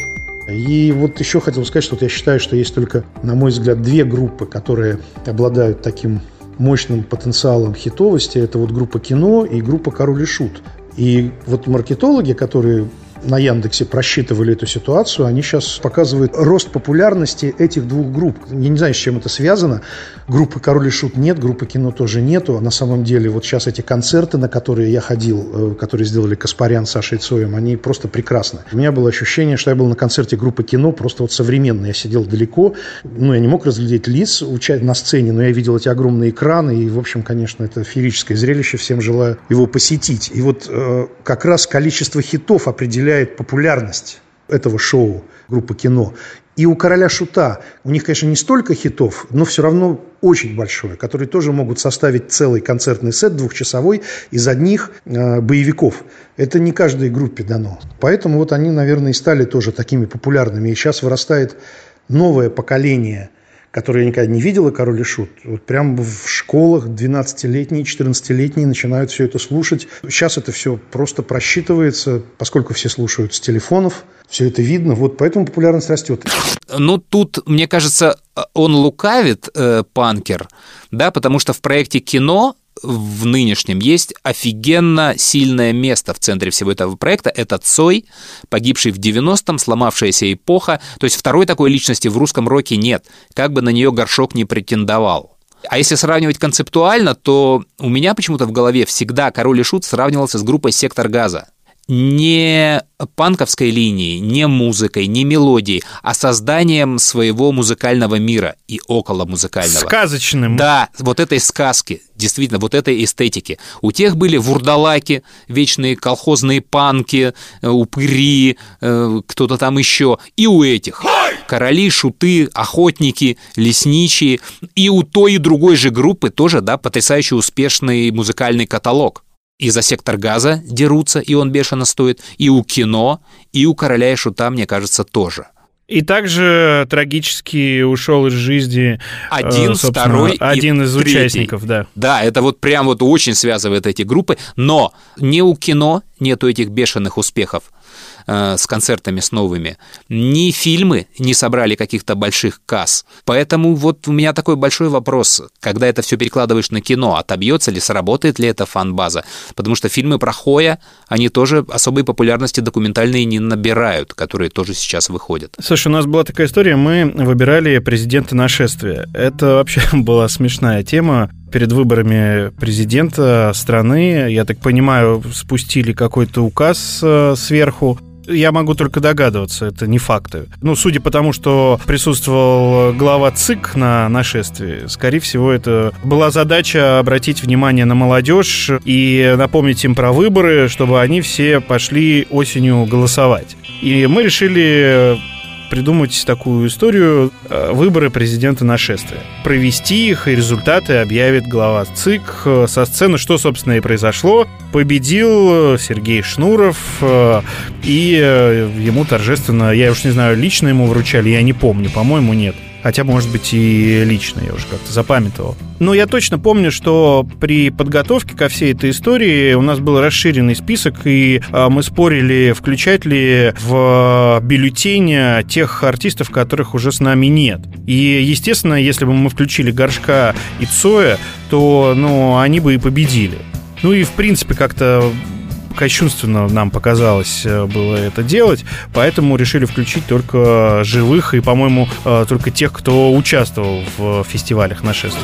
И вот еще хотел сказать, что вот я считаю, что есть только, на мой взгляд, две группы, которые обладают таким мощным потенциалом хитовости. Это вот группа кино и группа Король и Шут. И вот маркетологи, которые на Яндексе просчитывали эту ситуацию, они сейчас показывают рост популярности этих двух групп. Я не знаю, с чем это связано. Группы «Король и Шут» нет, группы кино тоже нету. А на самом деле вот сейчас эти концерты, на которые я ходил, э, которые сделали Каспарян с Сашей Цоем, они просто прекрасны. У меня было ощущение, что я был на концерте группы кино, просто вот современный. Я сидел далеко, ну, я не мог разглядеть лиц на сцене, но я видел эти огромные экраны, и, в общем, конечно, это феерическое зрелище, всем желаю его посетить. И вот э, как раз количество хитов определяет определяет популярность этого шоу группы кино. И у «Короля Шута» у них, конечно, не столько хитов, но все равно очень большое, которые тоже могут составить целый концертный сет двухчасовой из одних э, боевиков. Это не каждой группе дано. Поэтому вот они, наверное, и стали тоже такими популярными. И сейчас вырастает новое поколение – которые я никогда не видел, и «Король и Шут». Вот прям в школах 12-летние, 14-летние начинают все это слушать. Сейчас это все просто просчитывается, поскольку все слушают с телефонов, все это видно, вот поэтому популярность растет. Ну, тут, мне кажется, он лукавит, э, Панкер, да, потому что в проекте кино в нынешнем есть офигенно сильное место в центре всего этого проекта. Это Цой, погибший в 90-м, сломавшаяся эпоха. То есть второй такой личности в русском роке нет, как бы на нее горшок не претендовал. А если сравнивать концептуально, то у меня почему-то в голове всегда Король и Шут сравнивался с группой «Сектор газа» не панковской линией, не музыкой, не мелодией, а созданием своего музыкального мира и около музыкального. Сказочным. Да, вот этой сказки, действительно, вот этой эстетики. У тех были вурдалаки, вечные колхозные панки, э, упыри, э, кто-то там еще. И у этих короли, шуты, охотники, лесничие. И у той и другой же группы тоже, да, потрясающе успешный музыкальный каталог и за сектор газа дерутся, и он бешено стоит, и у кино, и у короля и шута, мне кажется, тоже. И также трагически ушел из жизни один, второй один из третий. участников, да. Да, это вот прям вот очень связывает эти группы, но не у кино нету этих бешеных успехов, Э, с концертами с новыми. Ни фильмы не собрали каких-то больших касс. Поэтому вот у меня такой большой вопрос, когда это все перекладываешь на кино, отобьется ли, сработает ли эта фан-база? Потому что фильмы про Хоя, они тоже особой популярности документальные не набирают, которые тоже сейчас выходят. Слушай, у нас была такая история, мы выбирали президента нашествия. Это вообще была смешная тема перед выборами президента страны, я так понимаю, спустили какой-то указ э, сверху, я могу только догадываться, это не факты. Ну, судя по тому, что присутствовал глава ЦИК на нашествии, скорее всего, это была задача обратить внимание на молодежь и напомнить им про выборы, чтобы они все пошли осенью голосовать. И мы решили придумать такую историю э, выборы президента нашествия. Провести их, и результаты объявит глава ЦИК э, со сцены, что, собственно, и произошло. Победил э, Сергей Шнуров, и ему торжественно, я уж не знаю, лично ему вручали, я не помню, по-моему, нет. Хотя, может быть, и лично я уже как-то запамятовал. Но я точно помню, что при подготовке ко всей этой истории у нас был расширенный список, и а, мы спорили, включать ли в бюллетень тех артистов, которых уже с нами нет. И, естественно, если бы мы включили Горшка и Цоя, то ну, они бы и победили. Ну и, в принципе, как-то кощунственно нам показалось э, было это делать, поэтому решили включить только живых и, по-моему, э, только тех, кто участвовал в фестивалях нашествия.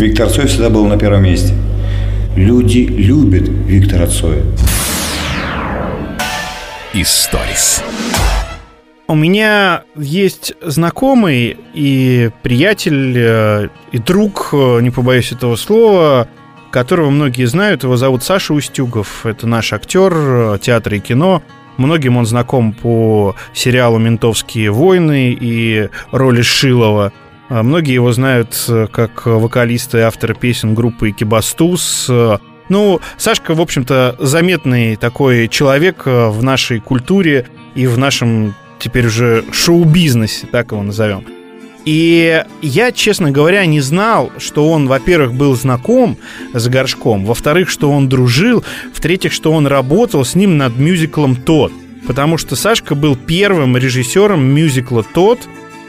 Виктор Цой всегда был на первом месте. Люди любят Виктора Цоя. Историс. У меня есть знакомый и приятель, э, и друг, э, не побоюсь этого слова, которого многие знают. Его зовут Саша Устюгов. Это наш актер э, театра и кино. Многим он знаком по сериалу «Ментовские войны» и роли Шилова – многие его знают э, как вокалиста и автора песен группы Кибастус. Ну, Сашка, в общем-то, заметный такой человек э, в нашей культуре и в нашем теперь уже шоу-бизнесе, так его назовем. И я, честно говоря, не знал, что он, во-первых, был знаком с Горшком, во-вторых, что он дружил, в-третьих, что он работал с ним над мюзиклом «Тот». Потому что Сашка был первым режиссером мюзикла «Тот»,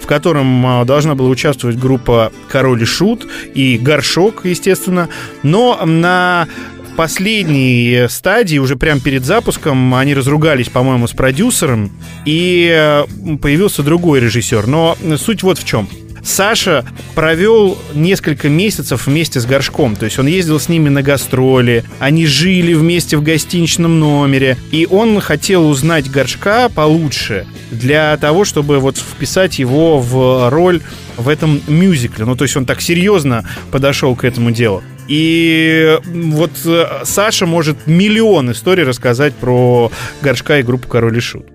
в котором а, должна была участвовать группа Король и Шут и Горшок, естественно. Но на последней стадии, уже прямо перед запуском, они разругались, по-моему, с продюсером, и э, появился другой режиссер. Но суть вот в чем. Саша провел несколько месяцев вместе с Горшком. То есть он ездил с ними на гастроли, они жили вместе в гостиничном номере. И он хотел узнать Горшка получше для того, чтобы вот вписать его в роль в этом мюзикле. Ну, то есть он так серьезно подошел к этому делу. И вот э, Саша может миллион историй рассказать про Горшка и группу Король и Шут.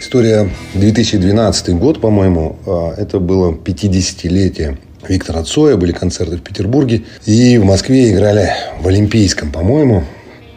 История 2012 год, по-моему, а, это было 50-летие Виктора Цоя, были концерты в Петербурге. И в Москве играли в Олимпийском, по-моему.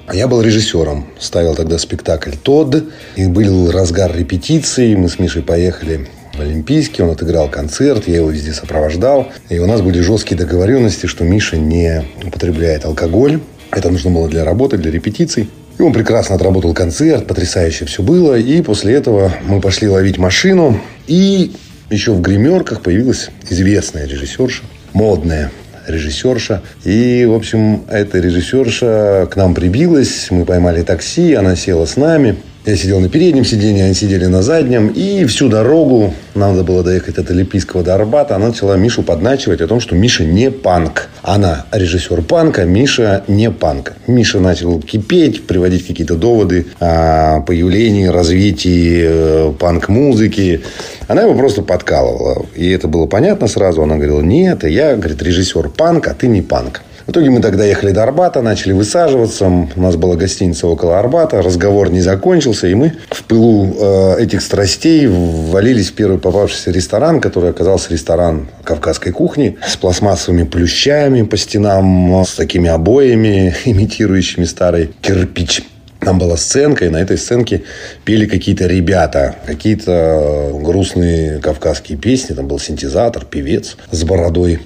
А я был режиссером. Ставил тогда спектакль «Тодд». И был разгар репетиции. Мы с Мишей поехали в Олимпийске, он отыграл концерт, я его везде сопровождал. И у нас были жесткие договоренности, что Миша не употребляет алкоголь. Это нужно было для работы, для репетиций. И он прекрасно отработал концерт, потрясающе все было. И после этого мы пошли ловить машину. И еще в гримерках появилась известная режиссерша, модная режиссерша. И, в общем, эта режиссерша к нам прибилась. Мы поймали такси, она села с нами. Я сидел на переднем сиденье, они сидели на заднем. И всю дорогу, нам надо было доехать от Олимпийского до Арбата, она начала Мишу подначивать о том, что Миша не панк. Она режиссер панка, Миша не панк. Миша начал кипеть, приводить какие-то доводы о появлении, развитии э, панк-музыки. Она его просто подкалывала. И это было понятно сразу. Она говорила, нет, я, говорит, режиссер панк, а ты не панк. В итоге мы тогда ехали до Арбата, начали высаживаться. У нас была гостиница около Арбата. Разговор не закончился. И мы в пылу э, этих страстей ввалились в первый попавшийся ресторан, который оказался ресторан кавказской кухни с пластмассовыми плющами по стенам, с такими обоями, имитирующими старый кирпич. Там была сценка, и на этой сценке пели какие-то ребята, какие-то грустные кавказские песни. Там был синтезатор, певец с бородой.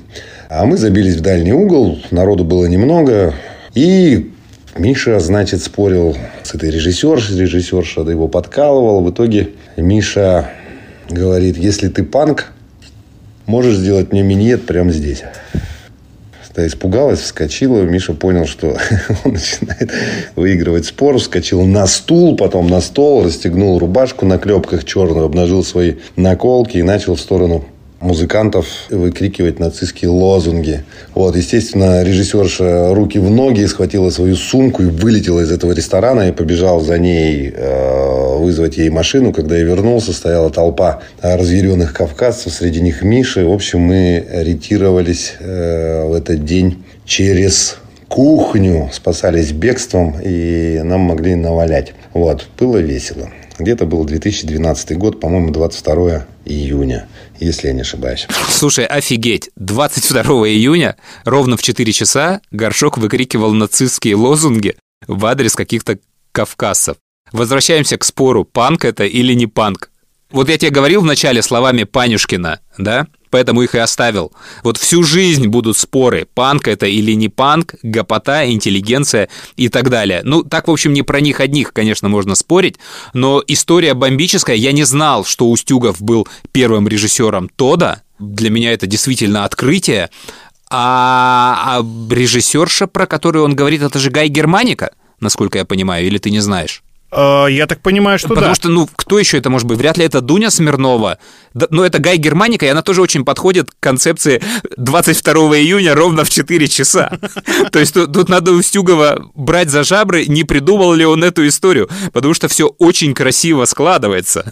А мы забились в дальний угол, народу было немного. И Миша, значит, спорил с этой режиссершей, режиссерша его подкалывал. В итоге Миша говорит, если ты панк, можешь сделать мне миньет прямо здесь. Та испугалась, вскочила. Миша понял, что он начинает выигрывать спор. Вскочил на стул, потом на стол, расстегнул рубашку на клепках черную, обнажил свои наколки и начал в сторону музыкантов выкрикивать нацистские лозунги. Вот, естественно, режиссерша руки в ноги схватила свою сумку и вылетела из этого ресторана и побежал за ней э, вызвать ей машину. Когда я вернулся, стояла толпа разъяренных кавказцев, среди них Миши. В общем, мы ретировались э, в этот день через кухню, спасались бегством и нам могли навалять. Вот, было весело. Где-то был 2012 год, по-моему, 22 июня, если я не ошибаюсь. Слушай, офигеть, 22 июня ровно в 4 часа Горшок выкрикивал нацистские лозунги в адрес каких-то кавказцев. Возвращаемся к спору, панк это или не панк. Вот я тебе говорил в начале словами Панюшкина, да? Поэтому их и оставил. Вот всю жизнь будут споры, панк это или не панк, гопота, интеллигенция и так далее. Ну, так, в общем, не про них одних, конечно, можно спорить, но история бомбическая. Я не знал, что Устюгов был первым режиссером Тода. Для меня это действительно открытие. А, а режиссерша, про которую он говорит, это же Гай Германика, насколько я понимаю, или ты не знаешь? Э, я так понимаю, что Потому да. что, ну, кто еще это может быть? Вряд ли это Дуня Смирнова. Но это Гай Германика, и она тоже очень подходит к концепции 22 июня ровно в 4 часа. То есть тут, тут надо Устюгова брать за жабры, не придумал ли он эту историю, потому что все очень красиво складывается.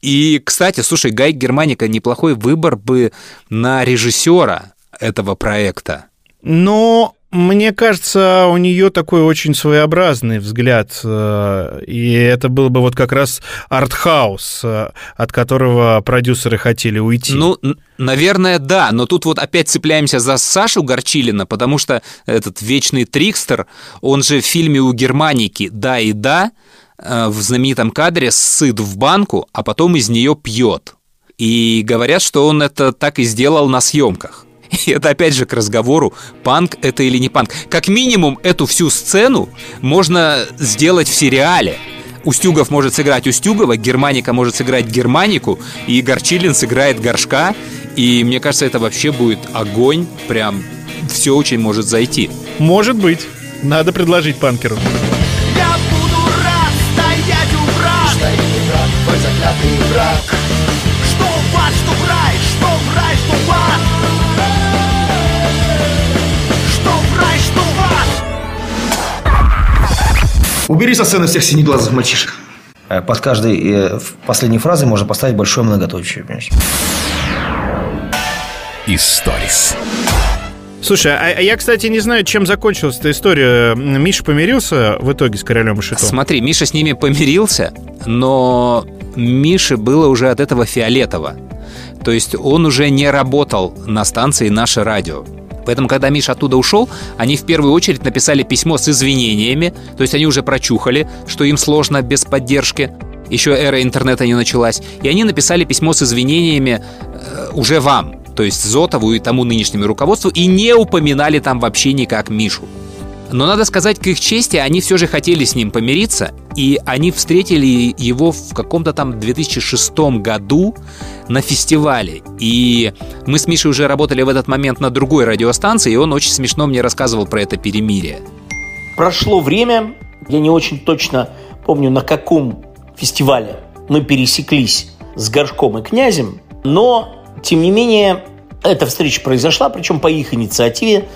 И, кстати, слушай, Гай Германика неплохой выбор бы на режиссера этого проекта. Но мне кажется, у нее такой очень своеобразный взгляд, э, и это был бы вот как раз артхаус, э, от которого продюсеры хотели уйти. Ну, наверное, да, но тут вот опять цепляемся за Сашу Горчилина, потому что этот вечный трикстер, он же в фильме у Германики «Да и да», э, в знаменитом кадре сыт в банку, а потом из нее пьет. И говорят, что он это так и сделал на съемках. И это опять же к разговору, панк это или не панк. Как минимум эту всю сцену можно сделать в сериале. Устюгов может сыграть Устюгова, Германика может сыграть Германику, и Горчилин сыграет Горшка. И мне кажется, это вообще будет огонь, прям все очень может зайти. Может быть. Надо предложить панкеру. Я буду рад стоять у врат Стоит враг, твой заклятый враг Убери со сцены всех синеглазых мальчишек. Э, Под каждой э, последней фразой можно поставить большое многоточие. понимаешь? Историс. Слушай, а, а я, кстати, не знаю, чем закончилась эта история. Миша помирился в итоге с королем и шитом? Смотри, Миша с ними помирился, но Мише было уже от этого фиолетово. То есть он уже не работал на станции «Наше радио». Поэтому, когда Миша оттуда ушел, они в первую очередь написали письмо с извинениями, то есть они уже прочухали, что им сложно без поддержки. еще эра интернета не началась, и они написали письмо с извинениями э, уже вам, то есть Зотову и тому нынешнему руководству, и не упоминали там вообще никак Мишу. Но надо сказать, к их чести, они все же хотели с ним помириться, и они встретили его в каком-то там 2006 году на фестивале. И мы с Мишей уже работали в этот момент на другой радиостанции, и он очень смешно мне рассказывал про это перемирие. Прошло время, я не очень точно помню, на каком фестивале мы пересеклись с Горшком и Князем, но, тем не менее, эта встреча произошла, причем по их инициативе.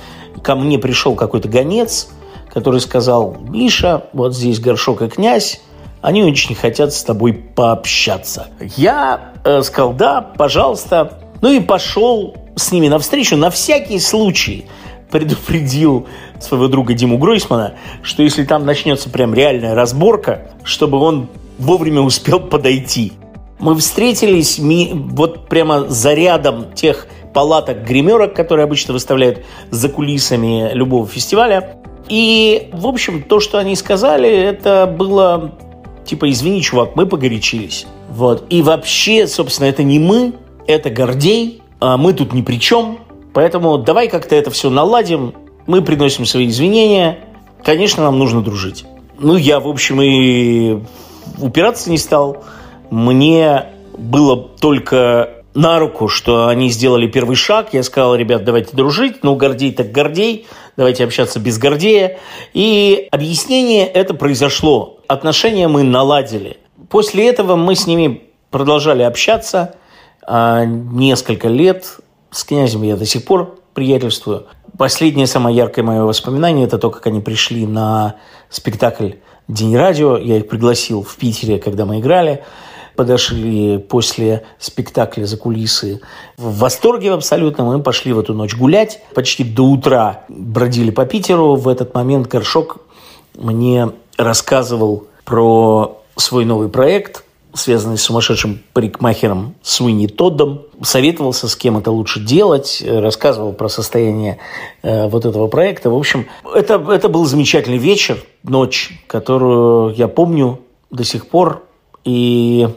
Ко мне пришел какой-то гонец, который сказал, Миша, вот здесь Горшок и Князь, они очень хотят с тобой пообщаться. Я э, сказал, да, пожалуйста. Ну и пошел с ними навстречу на всякий случай предупредил своего друга Диму Гройсмана, что если там начнется прям реальная разборка, чтобы он вовремя успел подойти. Мы встретились ми, вот прямо за рядом тех палаток гримерок, которые обычно выставляют за кулисами любого фестиваля. И, в общем, то, что они сказали, это было типа, извини, чувак, мы погорячились. Вот. И вообще, собственно, это не мы, это Гордей, а мы тут ни при чем. Поэтому давай как-то это все наладим. Мы приносим свои извинения. Конечно, нам нужно дружить. Ну, я, в общем, и упираться не стал. Мне было только на руку, что они сделали первый шаг. Я сказал, ребят, давайте дружить. Ну, Гордей так Гордей. Давайте общаться без Гордея. И объяснение это произошло. Отношения мы наладили. После этого мы с ними продолжали общаться а, несколько лет. С князем я до сих пор приятельствую. Последнее самое яркое мое воспоминание – это то, как они пришли на спектакль «День радио». Я их пригласил в Питере, когда мы играли подошли после спектакля за кулисы в восторге абсолютно. Мы пошли в эту ночь гулять. Почти до утра бродили по Питеру. В этот момент Горшок мне рассказывал про свой новый проект, связанный с сумасшедшим парикмахером Суини Тоддом. Советовался, с кем это лучше делать, рассказывал про состояние э, вот этого проекта. В общем, это, это был замечательный вечер, ночь, которую я помню до сих пор. И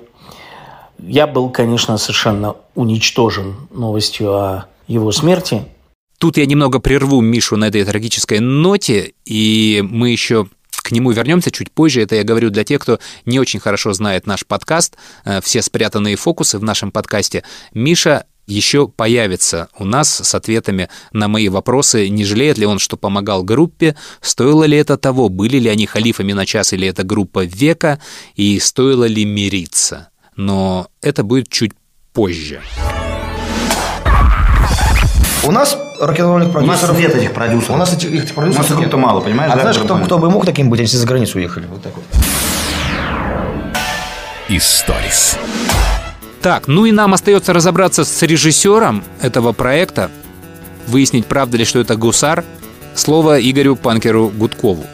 я был, конечно, совершенно уничтожен новостью о его смерти. Тут я немного прерву Мишу на этой трагической ноте, и мы еще к нему вернемся чуть позже. Это я говорю для тех, кто не очень хорошо знает наш подкаст, э, все спрятанные фокусы в нашем подкасте. Миша еще появится у нас с ответами на мои вопросы, не жалеет ли он, что помогал группе, стоило ли это того, были ли они халифами на час или это группа века, и стоило ли мириться но это будет чуть позже. У нас рок-н-ролльных продюсеров... У нас нет этих продюсеров. У нас этих, этих продюсеров У нас нет. мало, понимаешь? А да, знаешь, кто, кто бы мог таким быть, если за границу уехали? Вот так вот. Историс. Так, ну и нам остается разобраться с режиссером этого проекта, выяснить, правда ли, что это гусар. Слово Игорю Панкеру Гудкову.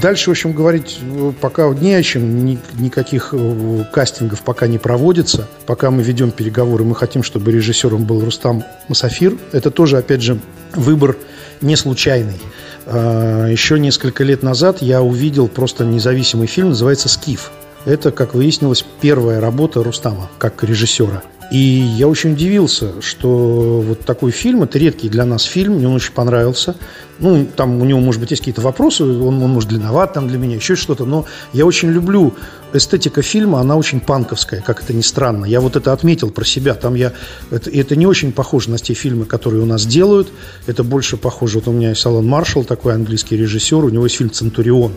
Дальше, в общем, говорить э, пока не о чем, ни, никаких э, кастингов пока не проводится. Пока мы ведем переговоры, мы хотим, чтобы режиссером был Рустам Масафир. Это тоже, опять же, выбор не случайный. А, еще несколько лет назад я увидел просто независимый фильм, называется «Скиф». Это, как выяснилось, первая работа Рустама как режиссера. И я очень удивился, что вот такой фильм, это редкий для нас фильм, мне он очень понравился. Ну, там у него, может быть, есть какие-то вопросы, он, он может длинноват там для меня, еще что-то, но я очень люблю эстетика фильма, она очень панковская, как это ни странно. Я вот это отметил про себя. Там я... Это, это не очень похоже на те фильмы, которые у нас делают. Это больше похоже... Вот у меня есть Алан Маршалл, такой английский режиссер, у него есть фильм «Центурион».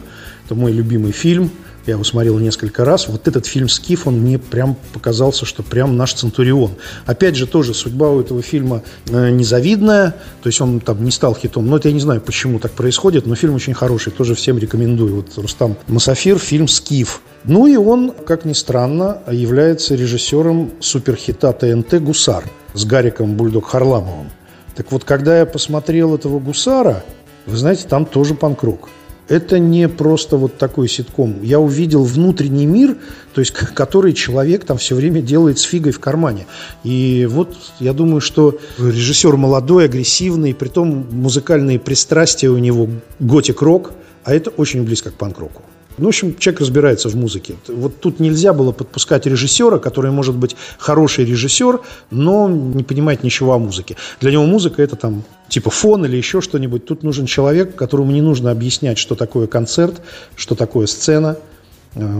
Это мой любимый фильм – я его смотрел несколько раз. Вот этот фильм «Скиф», он мне прям показался, что прям наш Центурион. Опять же, тоже судьба у этого фильма э, незавидная. То есть он там не стал хитом. Но это я не знаю, почему так происходит. Но фильм очень хороший. Тоже всем рекомендую. Вот Рустам Масафир, фильм «Скиф». Ну и он, как ни странно, является режиссером суперхита ТНТ «Гусар» с Гариком Бульдог Харламовым. Так вот, когда я посмотрел этого «Гусара», вы знаете, там тоже панк-рок это не просто вот такой ситком. Я увидел внутренний мир, то есть который человек там все время делает с фигой в кармане. И вот я думаю, что режиссер молодой, агрессивный, при том музыкальные пристрастия у него готик-рок, а это очень близко к панк-року. Ну, в общем, человек разбирается в музыке. Вот тут нельзя было подпускать режиссера, который может быть хороший режиссер, но не понимает ничего о музыке. Для него музыка это там типа фон или еще что-нибудь. Тут нужен человек, которому не нужно объяснять, что такое концерт, что такое сцена,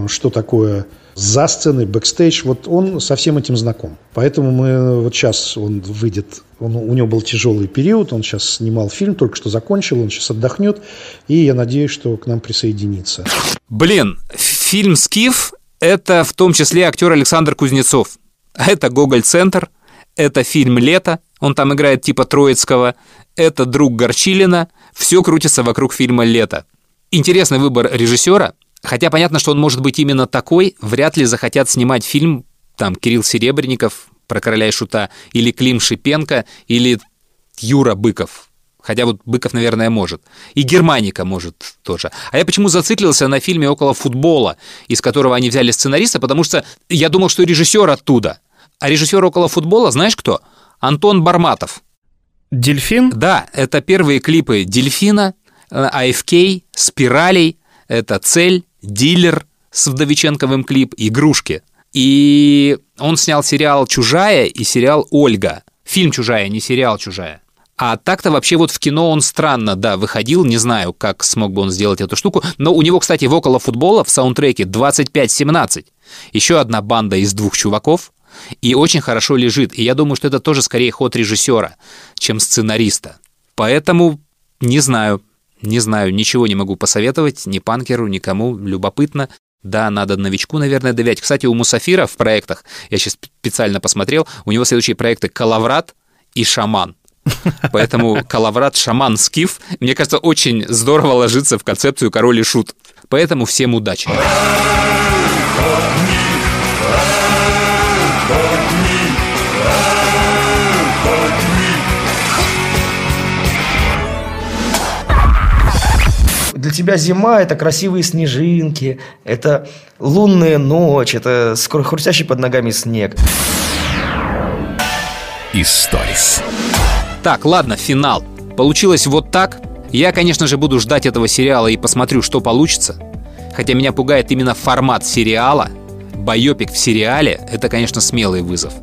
что такое за сценой, бэкстейдж, вот он со всем этим знаком. Поэтому мы вот сейчас он выйдет, он, у него был тяжелый период, он сейчас снимал фильм, только что закончил, он сейчас отдохнет, и я надеюсь, что к нам присоединится. Блин, фильм «Скиф» — это в том числе актер Александр Кузнецов. Это «Гоголь-центр», это фильм «Лето», он там играет типа Троицкого, это «Друг Горчилина», все крутится вокруг фильма «Лето». Интересный выбор режиссера — Хотя понятно, что он может быть именно такой, вряд ли захотят снимать фильм там Кирилл Серебренников про короля и шута, или Клим Шипенко, или Юра Быков. Хотя вот Быков, наверное, может. И Германика может тоже. А я почему зациклился на фильме «Около футбола», из которого они взяли сценариста, потому что я думал, что режиссер оттуда. А режиссер «Около футбола» знаешь кто? Антон Барматов. Дельфин? Да, это первые клипы «Дельфина», «АФК», «Спиралей», это «Цель», дилер с Вдовиченковым клип «Игрушки». И он снял сериал «Чужая» и сериал «Ольга». Фильм «Чужая», не сериал «Чужая». А так-то вообще вот в кино он странно, да, выходил, не знаю, как смог бы он сделать эту штуку, но у него, кстати, в «Около футбола» в саундтреке 25-17. Еще одна банда из двух чуваков, и очень хорошо лежит. И я думаю, что это тоже скорее ход режиссера, чем сценариста. Поэтому не знаю, не знаю, ничего не могу посоветовать ни панкеру, никому, любопытно. Да, надо новичку, наверное, доверять. Кстати, у Мусафира в проектах, я сейчас специально посмотрел, у него следующие проекты «Калаврат» и «Шаман». Поэтому «Калаврат», «Шаман», «Скиф» мне кажется, очень здорово ложится в концепцию «Король и Шут». Поэтому всем удачи. Для тебя зима – это красивые снежинки, это лунная ночь, это хрустящий под ногами снег. Историс. Так, ладно, финал. Получилось вот так. Я, конечно же, буду ждать этого сериала и посмотрю, что получится. Хотя меня пугает именно формат сериала. Байопик в сериале – это, конечно, смелый вызов.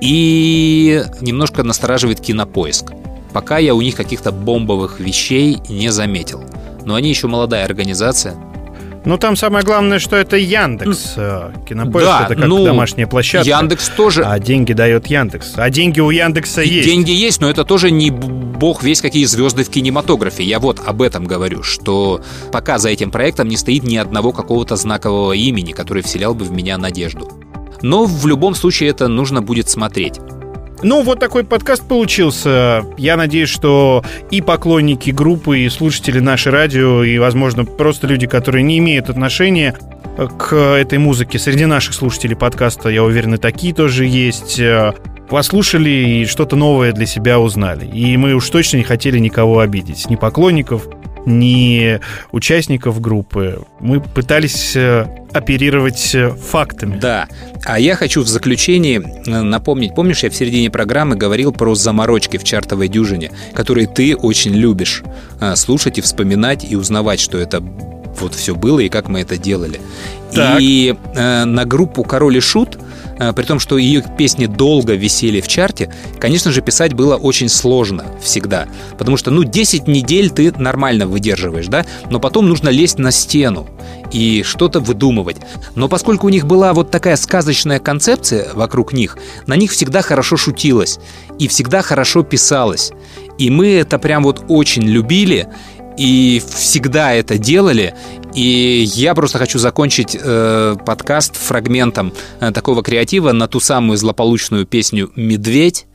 И немножко настораживает кинопоиск. Пока я у них каких-то бомбовых вещей не заметил но они еще молодая организация. Ну, там самое главное, что это Яндекс. Э, Кинопоиск да, это как ну, домашняя площадка. Яндекс тоже. А деньги дает Яндекс. А деньги у Яндекса И есть. Деньги есть, но это тоже не бог весь какие звезды в кинематографе. Я вот об этом говорю, что пока за этим проектом не стоит ни одного какого-то знакового имени, который вселял бы в меня надежду. Но в любом случае это нужно будет смотреть. Ну, вот такой подкаст получился. Я надеюсь, что и поклонники группы, и слушатели нашей радио, и, возможно, просто люди, которые не имеют отношения к этой музыке. Среди наших слушателей подкаста, я уверен, и такие тоже есть. Послушали и что-то новое для себя узнали. И мы уж точно не хотели никого обидеть. Ни поклонников, ни участников группы. Мы пытались э, оперировать э, фактами. Да. А я хочу в заключении э, напомнить, помнишь, я в середине программы говорил про заморочки в чартовой дюжине, которые ты очень любишь слушать и вспоминать и узнавать, что это вот все было и как мы это делали. Так. И э, на группу Король и Шут при том, что ее песни долго висели в чарте, конечно же, писать было очень сложно всегда. Потому что, ну, 10 недель ты нормально выдерживаешь, да, но потом нужно лезть на стену и что-то выдумывать. Но поскольку у них была вот такая сказочная концепция вокруг них, на них всегда хорошо шутилось и всегда хорошо писалось. И мы это прям вот очень любили, и всегда это делали. И я просто хочу закончить э, подкаст фрагментом э, такого креатива на ту самую злополучную песню «Медведь»,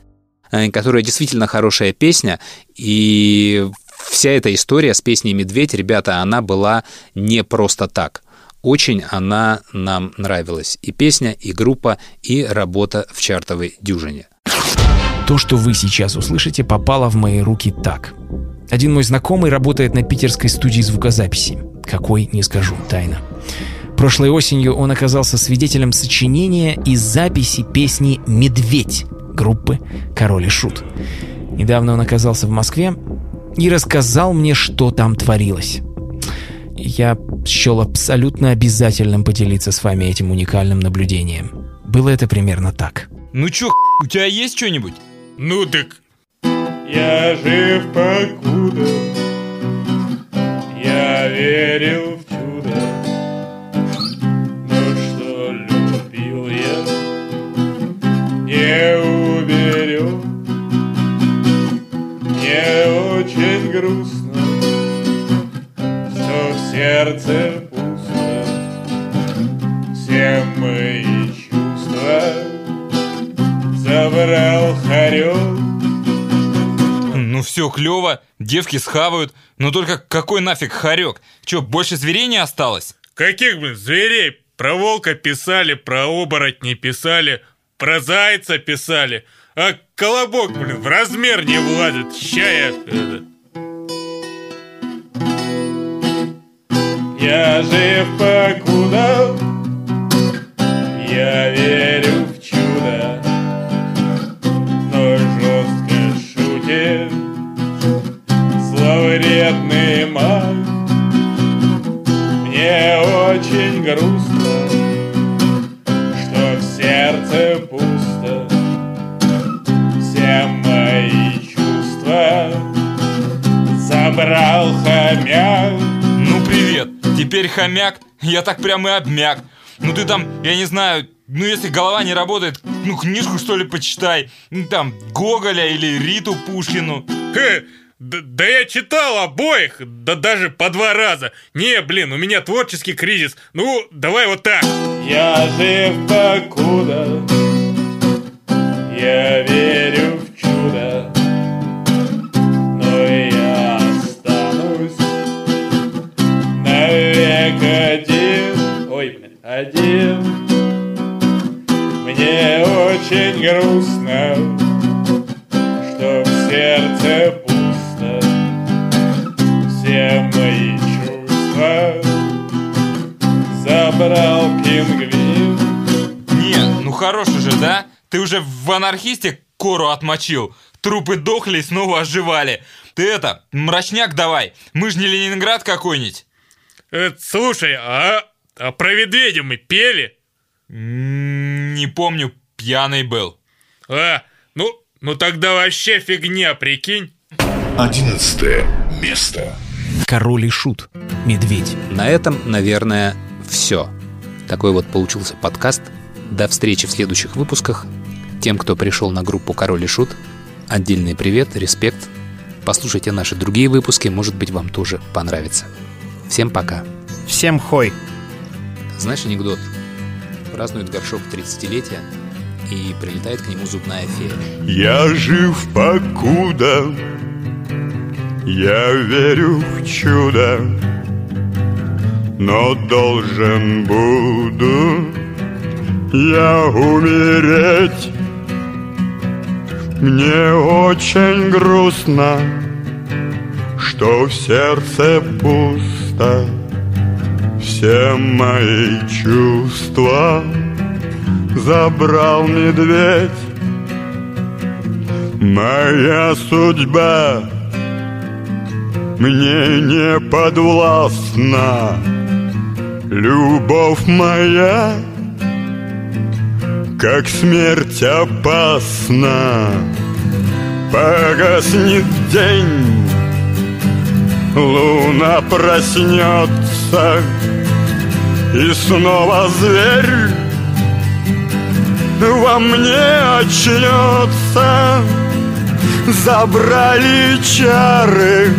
э, которая действительно хорошая песня. И вся эта история с песней «Медведь», ребята, она была не просто так. Очень она нам нравилась. И песня, и группа, и работа в чартовой дюжине. То, что вы сейчас услышите, попало в мои руки так. Один мой знакомый работает на питерской студии звукозаписи. Какой, не скажу, тайна. Прошлой осенью он оказался свидетелем сочинения и записи песни «Медведь» группы «Король и Шут». Недавно он оказался в Москве и рассказал мне, что там творилось. я счел абсолютно обязательным поделиться с вами этим уникальным наблюдением. Было это примерно так. Ну чё, у тебя есть что-нибудь? Ну так я жив покуда. Я верил в чудо. Но что любил я? Не уберег Мне очень грустно. Что в сердце пусто. Все мои чувства. Забрал хорек Все клево, девки схавают, но только какой нафиг хорек? Че, больше зверей не осталось? Каких, блин, зверей? Про волка писали, про оборотней писали, про зайца писали. А колобок, блин, в размер не влазит. Ща я... это. Я жив покуда, я так прям и обмяк. Ну ты там, я не знаю, ну если голова не работает, ну книжку что ли почитай. Ну там Гоголя или Риту Пушкину. Хе, да, да я читал обоих, да даже по два раза. Не, блин, у меня творческий кризис. Ну, давай вот так. Я жив покуда, я верю в один. Мне очень грустно, что в сердце пусто. Все мои чувства забрал пингвин. Не, ну хорош уже, да? Ты уже в анархисте кору отмочил. Трупы дохли и снова оживали. Ты это, мрачняк давай. Мы ж не Ленинград какой-нибудь. Э, слушай, а, а про медведя мы пели? Не помню, пьяный был. А, ну, ну тогда вообще фигня, прикинь. Одиннадцатое место. Король и шут. Медведь. На этом, наверное, все. Такой вот получился подкаст. До встречи в следующих выпусках. Тем, кто пришел на группу Король и Шут, отдельный привет, респект. Послушайте наши другие выпуски, может быть, вам тоже понравится. Всем пока. Всем хой. Знаешь анекдот? Празднует горшок 30-летия, и прилетает к нему зубная фея. Я жив покуда, я верю в чудо, но должен буду я умереть. Мне очень грустно, что в сердце пусто. Все мои чувства забрал медведь. Моя судьба мне не подвластна. Любовь моя, как смерть опасна. Погаснет день, луна проснется, и снова зверь во мне очнется. Забрали чары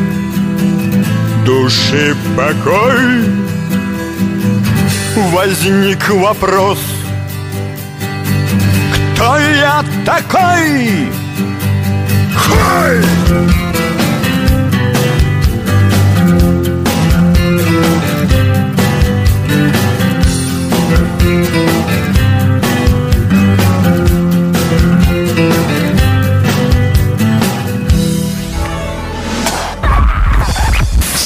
души покой. Возник вопрос, кто я такой? Хой!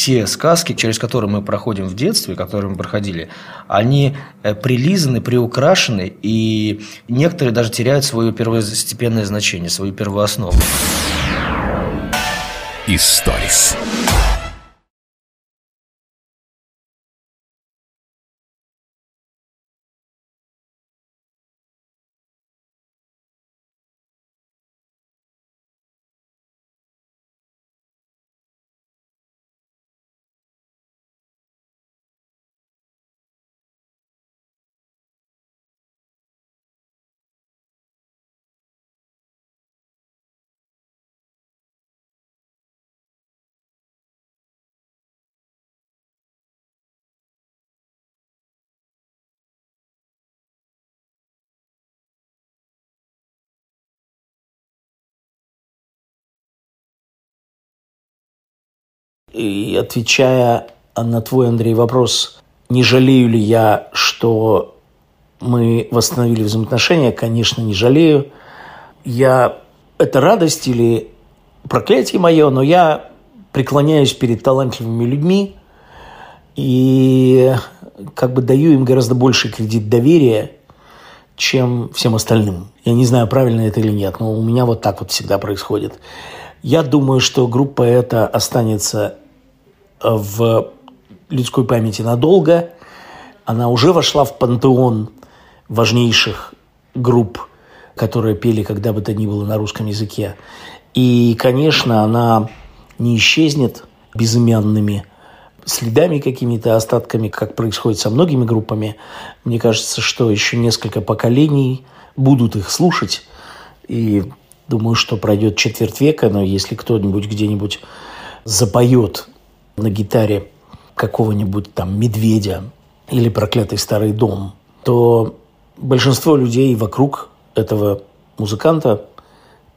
Все сказки, через которые мы проходим в детстве, которые мы проходили, они э, прилизаны, приукрашены, и некоторые даже теряют свое первостепенное значение, свою первооснову. Историс. И отвечая на твой, Андрей, вопрос, не жалею ли я, что мы восстановили взаимоотношения, конечно, не жалею. Я... Это радость или проклятие мое, но я преклоняюсь перед талантливыми людьми и как бы даю им гораздо больше кредит доверия, чем всем остальным. Я не знаю, правильно это или нет, но у меня вот так вот всегда происходит. Я думаю, что группа эта останется в людской памяти надолго. Она уже вошла в пантеон важнейших групп, которые пели когда бы то ни было на русском языке. И, конечно, она не исчезнет безымянными следами какими-то, остатками, как происходит со многими группами. Мне кажется, что еще несколько поколений будут их слушать. И думаю, что пройдет четверть века, но если кто-нибудь где-нибудь запоет на гитаре какого-нибудь там медведя или проклятый старый дом, то большинство людей вокруг этого музыканта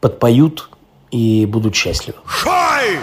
подпоют и будут счастливы. Шай!